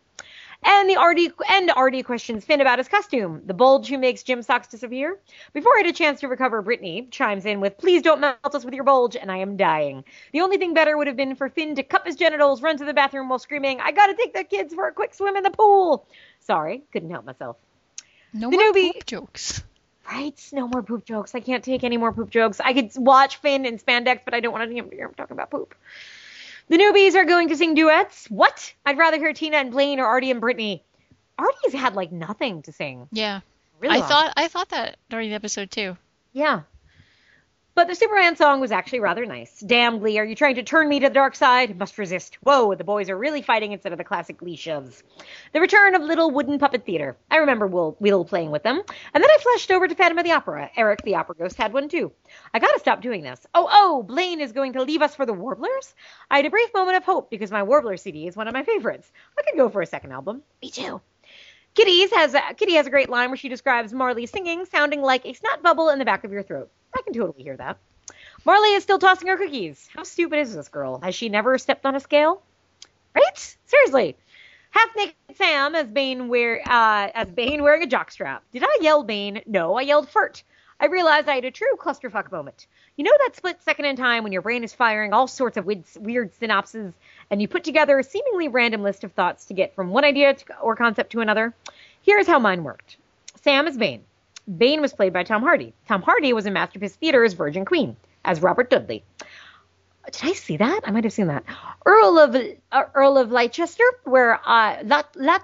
And the Artie and Artie questions Finn about his costume, the bulge who makes gym socks disappear. Before I had a chance to recover, Brittany chimes in with, "Please don't melt us with your bulge," and I am dying. The only thing better would have been for Finn to cup his genitals, run to the bathroom while screaming, "I gotta take the kids for a quick swim in the pool." Sorry, couldn't help myself. No The more newbie- poop jokes. Right? No more poop jokes. I can't take any more poop jokes. I could watch Finn in spandex, but I don't want to hear him talking about poop. The newbies are going to sing duets. What? I'd rather hear Tina and Blaine or Artie and Brittany. Artie's had like nothing to sing. Yeah. Really I long. thought I thought that during the episode too. Yeah. But the Superman song was actually rather nice. Damn, Glee, are you trying to turn me to the dark side? Must resist. Whoa, the boys are really fighting instead of the classic Glee shoves. The return of Little Wooden Puppet Theater. I remember Will, Will playing with them. And then I flashed over to Phantom of the Opera. Eric, the opera ghost, had one too. I gotta stop doing this. Oh, oh, Blaine is going to leave us for the Warblers? I had a brief moment of hope because my Warbler CD is one of my favorites. I could go for a second album. Me too. Kitty's has a, Kitty has a great line where she describes Marley singing, sounding like a snot bubble in the back of your throat. I can totally hear that. Marley is still tossing her cookies. How stupid is this girl? Has she never stepped on a scale? Right? Seriously. Half naked Sam as Bane wear uh, as Bane wearing a jockstrap. Did I yell Bane? No, I yelled Furt. I realized I had a true clusterfuck moment. You know that split second in time when your brain is firing all sorts of weird, weird synapses and you put together a seemingly random list of thoughts to get from one idea to, or concept to another? Here's how mine worked. Sam is Bane. Bane was played by Tom Hardy. Tom Hardy was in Masterpiece Theater's Virgin Queen as Robert Dudley. Did I see that? I might have seen that. Earl of uh, Earl of Leicester, where uh, that that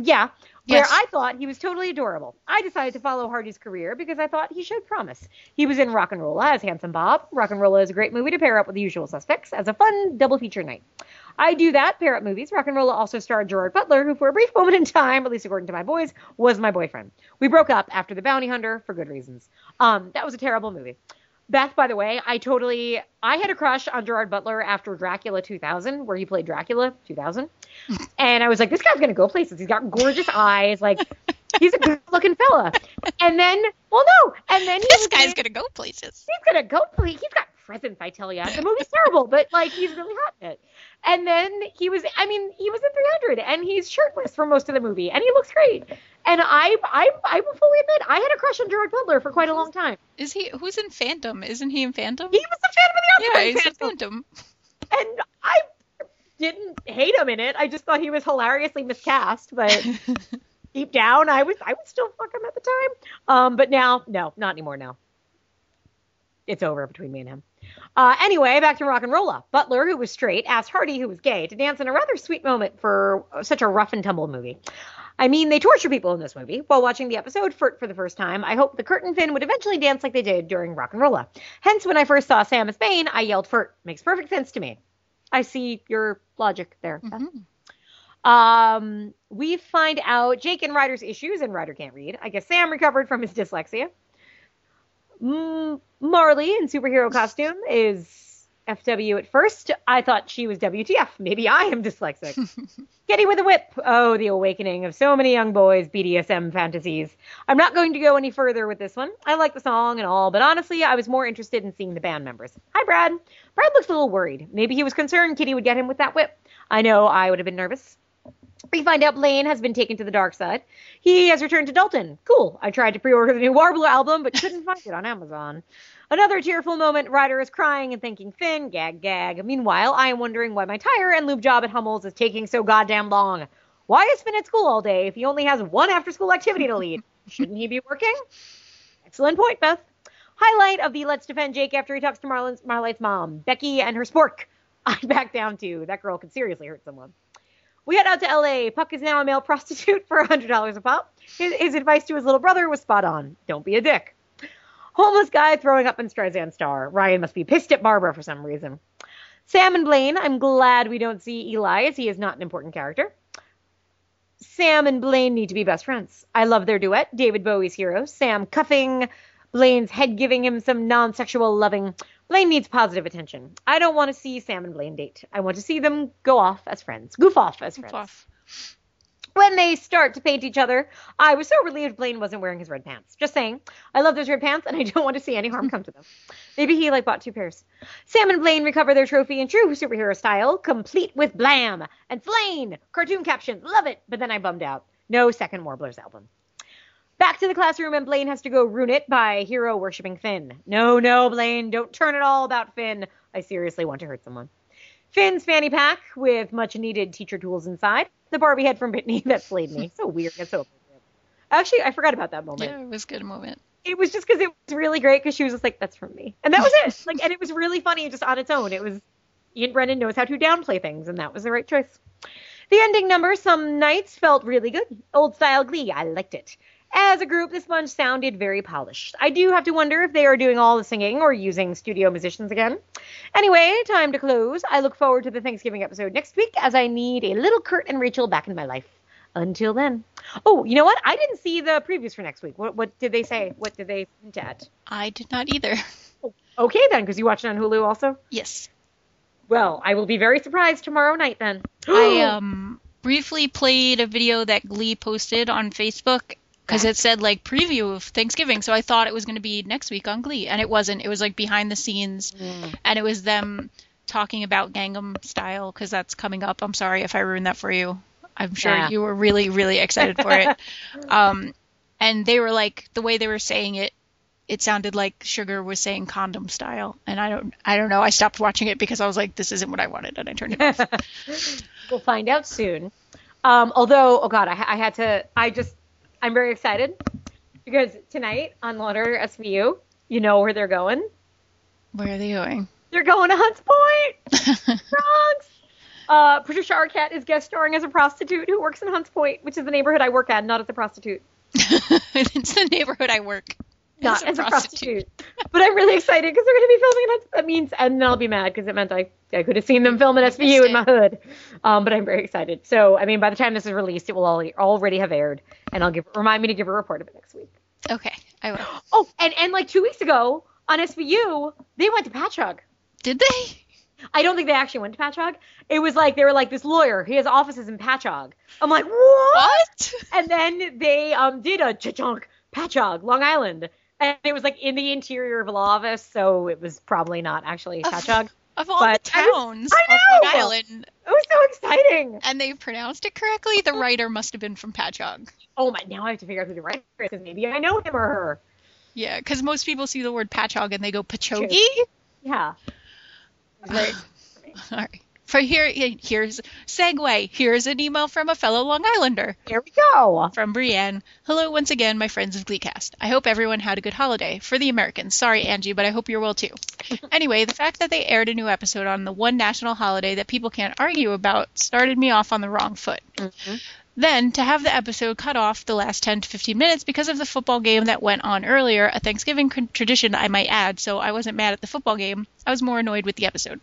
yeah, where Yes. I thought he was totally adorable. I decided to follow Hardy's career because I thought he showed promise. He was in RocknRolla as Handsome Bob. RocknRolla is a great movie to pair up with The Usual Suspects as a fun double feature night. I do that, pair up movies. RocknRolla also starred Gerard Butler, who for a brief moment in time, at least according to my boys, was my boyfriend. We broke up after The Bounty Hunter for good reasons. Um, that was a terrible movie. Beth, by the way, I totally I had a crush on Gerard Butler after Dracula 2000, where he played Dracula 2000, and I was like, this guy's gonna go places. He's got gorgeous eyes, like he's a good-looking fella. And then, well, no, and then This guy's in- gonna go places. he's gonna go. He's got presence, I tell you. The movie's terrible, but like he's really hot in it. And then he was, I mean, he was in 300, and he's shirtless for most of the movie, and he looks great. And I, I, I will fully admit, I had a crush on Gerard Butler for quite a long time. Is he? Who's in Phantom? Isn't he in Phantom? He was a Phantom of the yeah, Opera he's in Phantom, Phantom. and I didn't hate him in it. I just thought he was hilariously miscast, but deep down, I was, I would still fuck him at the time. Um, but now, no, not anymore. Now, it's over between me and him. Uh, anyway, back to RocknRolla. Butler, who was straight, asked Hardy, who was gay, to dance in a rather sweet moment for such a rough and tumble movie. I mean, they torture people in this movie. While watching the episode for, for the first time, I hoped the Kurt and Finn would eventually dance like they did during RocknRolla. Hence, when I first saw Sam as Bane, I yelled Furt. Makes perfect sense to me. I see your logic there. Mhm. Um, we find out Jake and Ryder's issues, and Ryder can't read. I guess Sam recovered from his dyslexia. Marley in superhero costume is FW at first. I thought she was WTF. Maybe I am dyslexic. Kitty with a whip. Oh, the awakening of so many young boys' BDSM fantasies. I'm not going to go any further with this one. I like the song and all, but honestly, I was more interested in seeing the band members. Hi, Brad. Brad looks a little worried. Maybe he was concerned Kitty would get him with that whip. I know I would have been nervous. We find out Blaine has been taken to the dark side. He has returned to Dalton. Cool. I tried to pre-order the new Warbler album, but couldn't find it on Amazon. Another tearful moment. Ryder is crying and thanking Finn. Gag, gag. Meanwhile, I am wondering why my tire and lube job at Hummel's is taking so goddamn long. Why is Finn at school all day if he only has one after-school activity to lead? Shouldn't he be working? Excellent point, Beth. Highlight of the Let's Defend Jake after he talks to Marlin's, Marlite's mom, Becky and her spork. I back down too. That girl could seriously hurt someone. We head out to LA. Puck is now a male prostitute for $100 a pop. His, his advice to his little brother was spot on. Don't be a dick. Homeless guy throwing up in Streisand Star. Ryan must be pissed at Barbra for some reason. Sam and Blaine. I'm glad we don't see Eli as he is not an important character. Sam and Blaine need to be best friends. I love their duet, David Bowie's hero. Sam cuffing, Blaine's head giving him some non sexual loving. Blaine needs positive attention. I don't want to see Sam and Blaine date. I want to see them go off as friends, goof off as friends. Off. When they start to paint each other. I was so relieved Blaine wasn't wearing his red pants. Just saying. I love those red pants and I don't want to see any harm come to them. Maybe he like bought two pairs. Sam and Blaine recover their trophy in true superhero style, complete with blam and slain. Cartoon captions. Love it. But then I bummed out. No second Warblers album. Back to the classroom, and Blaine has to go ruin it by hero worshipping Finn. No, no, Blaine, don't turn it all about Finn. I seriously want to hurt someone. Finn's fanny pack with much needed teacher tools inside. The Barbie head from Brittany that slayed me. So weird. That's so appropriate. Actually, I forgot about that moment. Yeah, it was a good moment. It was just because it was really great because she was just like, that's from me. And that was it. like, and it was really funny just on its own. It was, Ian Brennan knows how to downplay things, and that was the right choice. The ending number, some nights, felt really good. Old style glee. I liked it. As a group, this bunch sounded very polished. I do have to wonder if they are doing all the singing or using studio musicians again. Anyway, time to close. I look forward to the Thanksgiving episode next week as I need a little Kurt and Rachel back in my life. Until then. Oh, you know what? I didn't see the previews for next week. What, what did they say? What did they hint at? I did not either. Okay, then, because you watched it on Hulu also? Yes. Well, I will be very surprised tomorrow night then. I um briefly played a video that Glee posted on Facebook because it said like preview of Thanksgiving, so I thought it was going to be next week on Glee, and it wasn't. It was like behind the scenes, Mm. and it was them talking about Gangnam Style because that's coming up. I'm sorry if I ruined that for you. I'm sure Yeah. you were really really excited for it. Um, and they were like the way they were saying it. It sounded like Sugar was saying condom style, and I don't, I don't know. I stopped watching it because I was like, "This isn't what I wanted," and I turned it off. we'll find out soon. Um, although, oh god, I, I had to. I just, I'm very excited because tonight on Lauder SVU, you know where they're going. Where are they going? They're going to Hunts Point, Bronx. Uh, Patricia Arquette is guest starring as a prostitute who works in Hunts Point, which is the neighborhood I work at, not as a prostitute. it's the neighborhood I work. Not as a, prostitute. but I'm really excited because they're going to be filming in Hunts. That means, and then I'll be mad because it meant I, I could have seen them film at SVU in my hood. Um, but I'm very excited. So, I mean, by the time this is released, it will al- already have aired, and I'll give remind me to give a report of it next week. Okay, I will. Oh, and and like two weeks ago on SVU, they went to Patchogue. Did they? I don't think they actually went to Patchogue. It was like they were like this lawyer. He has offices in Patchogue. I'm like, what? What? And then they um did a chunk Patchogue, Long Island, and it was like in the interior of a office, so it was probably not actually Of- Patchogue. Of all But the I was- towns I know! Island, It was so exciting. and they pronounced it correctly, the oh. writer must have been from Patchogue. Oh my! Now I have to figure out who the writer is because maybe I know him or her. Yeah, because most people see the word Patchogue and they go Pachogi. Yeah. Very- All right. For here, eh, here's segue. Here's an email from a fellow Long Islander. Here we go. From Brienne. Hello once again, my friends of Gleecast. I hope everyone had a good holiday. For the Americans. Sorry, Angie, but I hope you're well too. anyway, the fact that they aired a new episode on the one national holiday that people can't argue about started me off on the wrong foot. Mm-hmm. Then, to have the episode cut off the last 10 to 15 minutes because of the football game that went on earlier, a Thanksgiving tradition, I might add, so I wasn't mad at the football game. I was more annoyed with the episode.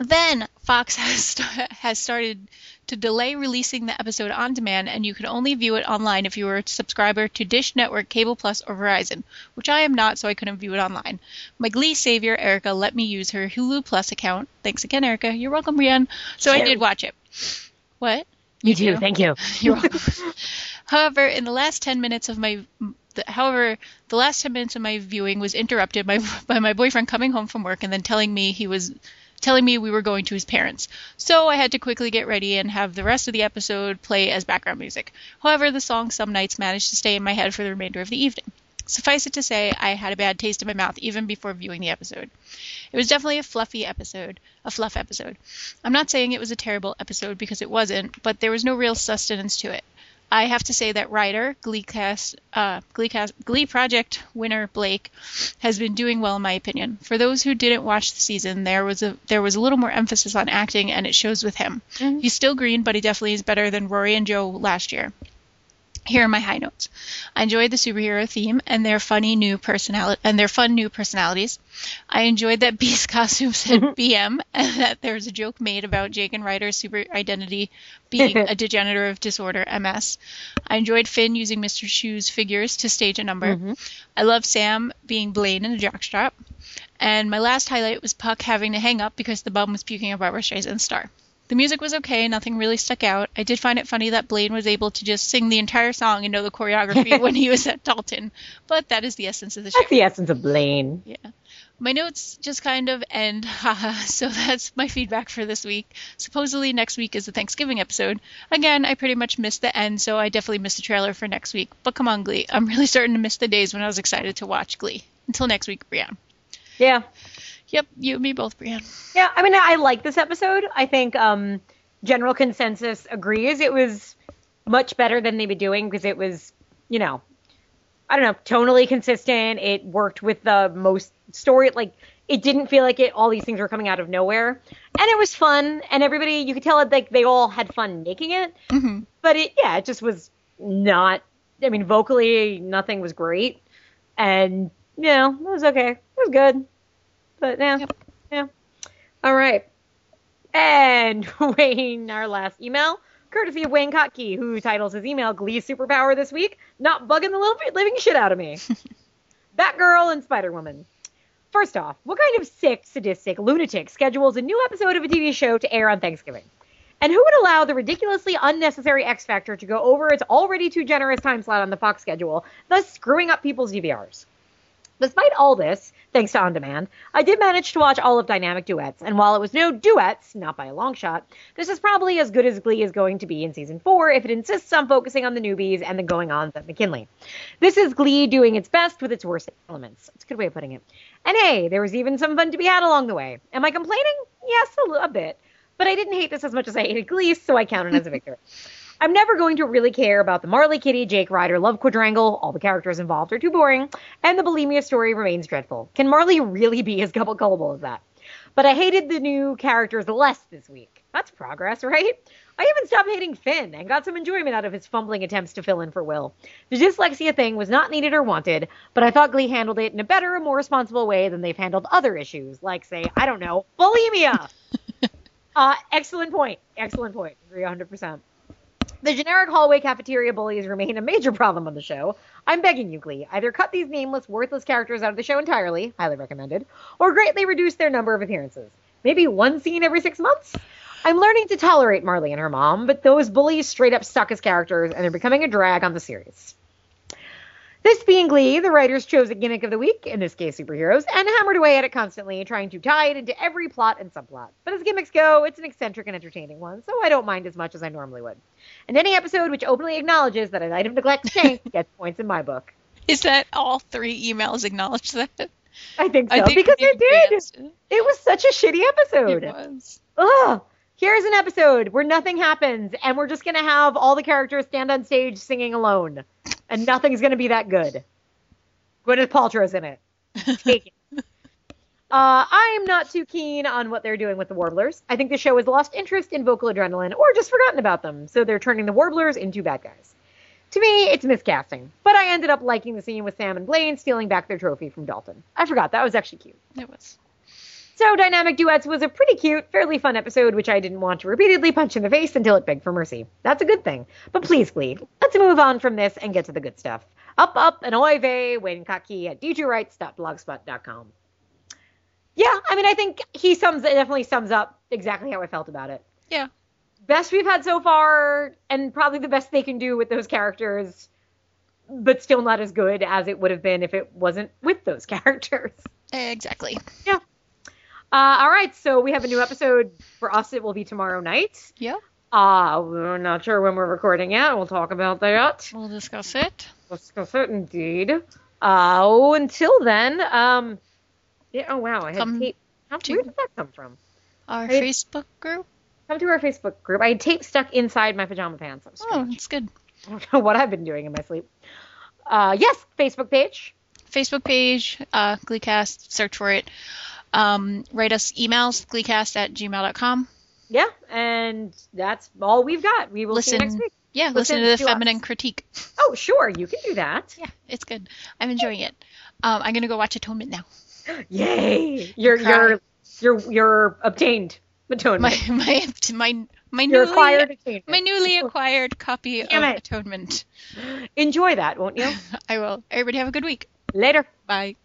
Then Fox has st- has started to delay releasing the episode on demand, and you can only view it online if you were a subscriber to Dish Network, Cable Plus, or Verizon, which I am not, so I couldn't view it online. My Glee savior Erica let me use her Hulu Plus account. Thanks again, Erica. You're welcome, Brienne. So I did watch it. What? You too. Thank you. You're welcome. however, in the last 10 minutes of my however, the last 10 minutes of my viewing was interrupted by, by my boyfriend coming home from work and then telling me he was telling me we were going to his parents. So I had to quickly get ready and have the rest of the episode play as background music. However, the song Some Nights managed to stay in my head for the remainder of the evening. Suffice it to say, I had a bad taste in my mouth even before viewing the episode. It was definitely a fluffy episode, a fluff episode. I'm not saying it was a terrible episode because it wasn't, but there was no real sustenance to it. I have to say that writer, Gleecast, uh, Gleecast, Glee Project winner Blake has been doing well in my opinion. For those who didn't watch the season, there was a there was a little more emphasis on acting, and it shows with him. He's still green, but he definitely is better than Rory and Joe last year. Here are my high notes. I enjoyed the superhero theme and their funny new personality and their fun new personalities. I enjoyed that Beast costume said BM and that there was a joke made about Jake and Ryder's super identity being a degenerative disorder MS. I enjoyed Finn using Mr. Schue's figures to stage a number. Mm-hmm. I love Sam being Blaine in a jockstrap. And my last highlight was Puck having to hang up because the bum was puking a Barbra Streisand star. The music was okay, nothing really stuck out. I did find it funny that Blaine was able to just sing the entire song and know the choreography when he was at Dalton, but that is the essence of the show. That's the essence of Blaine. Yeah. My notes just kind of end, haha, so that's my feedback for this week. Supposedly next week is the Thanksgiving episode. Again, I pretty much missed the end, so I definitely missed the trailer for next week. But come on, Glee. I'm really starting to miss the days when I was excited to watch Glee. Until next week, Brienne. Yeah. Yep, you and me both, Brienne. Yeah, I mean, I like this episode. I think um, general consensus agrees it was much better than they've been doing because it was, you know, I don't know, tonally consistent. It worked with the most story. Like, it didn't feel like it. All these things were coming out of nowhere, and it was fun. And everybody, you could tell it like they all had fun making it. Mm-hmm. But it, yeah, it just was not. I mean, vocally, nothing was great, and you know, it was okay. It was good, but yeah, Yep. yeah. All right. And Wayne, our last email, courtesy of Wayne Kotke, who titles his email Glee Superpower this week, not bugging the little living shit out of me. Batgirl and Spider Woman. First off, what kind of sick, sadistic lunatic schedules a new episode of a TV show to air on Thanksgiving? And who would allow the ridiculously unnecessary X Factor to go over its already too generous time slot on the Fox schedule, thus screwing up people's DVRs? Despite all this, thanks to On Demand, I did manage to watch all of Dynamic Duets, and while it was no duets, not by a long shot, this is probably as good as Glee is going to be in season 4 if it insists on focusing on the newbies and the going ons at McKinley. This is Glee doing its best with its worst elements. It's a good way of putting it. And hey, there was even some fun to be had along the way. Am I complaining? Yes, a, li- a bit. But I didn't hate this as much as I hated Glee, so I count it as a victory. I'm never going to really care about the Marley, Kitty, Jake, Ryder love quadrangle. All the characters involved are too boring, and the bulimia story remains dreadful. Can Marley really be as gullible as that? But I hated the new characters less this week. That's progress, right? I even stopped hating Finn and got some enjoyment out of his fumbling attempts to fill in for Will. The dyslexia thing was not needed or wanted, but I thought Glee handled it in a better and more responsible way than they've handled other issues, like, say, I don't know, bulimia. uh, excellent point. Excellent point. Agree 100%. The generic hallway cafeteria bullies remain a major problem on the show. I'm begging you, Glee, either cut these nameless, worthless characters out of the show entirely, highly recommended, or greatly reduce their number of appearances. Maybe one scene every six months? I'm learning to tolerate Marley and her mom, but those bullies straight up suck as characters, and they're becoming a drag on the series. This being Glee, the writers chose a gimmick of the week, in this case superheroes, and hammered away at it constantly, trying to tie it into every plot and subplot. But as gimmicks go, it's an eccentric and entertaining one, so I don't mind as much as I normally would. And any episode which openly acknowledges that a Night of Neglect tank gets points in my book. Is that all three emails acknowledge that? I think so, I think because it did. it. It was such a shitty episode. It was. Ugh. Here's an episode where nothing happens, and we're just gonna have all the characters stand on stage singing alone, and nothing's gonna be that good. Gwyneth Paltrow's in it. Take it. Uh, I'm not too keen on what they're doing with the Warblers. I think the show has lost interest in vocal adrenaline or just forgotten about them, so they're turning the Warblers into bad guys. To me, it's miscasting, but I ended up liking the scene with Sam and Blaine stealing back their trophy from Dalton. I forgot, that was actually cute. It was. So, Dynamic Duets was a pretty cute, fairly fun episode, which I didn't want to repeatedly punch in the face until it begged for mercy. That's a good thing. But please, Glee, let's move on from this and get to the good stuff. Up, up, and oy vey, Wayne Kotke at djwrites.blogspot.com. Yeah, I mean, I think he sums it definitely sums up exactly how I felt about it. Yeah. Best we've had so far, and probably the best they can do with those characters, but still not as good as it would have been if it wasn't with those characters. Exactly. Yeah. Uh, all right, so we have a new episode for us. It will be tomorrow night. Yeah. Uh, we're not sure when we're recording yet. We'll talk about that. We'll discuss it. Discuss it indeed. Uh, oh, until then, um, yeah, oh wow, I had Come tape. How, to- where did that come from? Our Hey. Facebook group. Come to our Facebook group. I had tape stuck inside my pajama pants. That Oh, it's good. I don't know what I've been doing in my sleep. Uh, yes, Facebook page. Facebook page, uh, Gleecast, search for it. Um, write us emails, gleecast at gmail.com. Yeah, and that's all we've got. We will see you next Listen, week. yeah, Listen listen, to the to us. feminine critique. Oh, sure, you can do that. Yeah, it's good. I'm enjoying it. Um, I'm gonna go watch Atonement now. Yay! You're Cry. you're you're you're obtained atonement. My my my my You're newly acquired atonement. my newly acquired copy Damn of it. Atonement. Enjoy that, won't you? I will. Everybody have a good week. Later. Bye.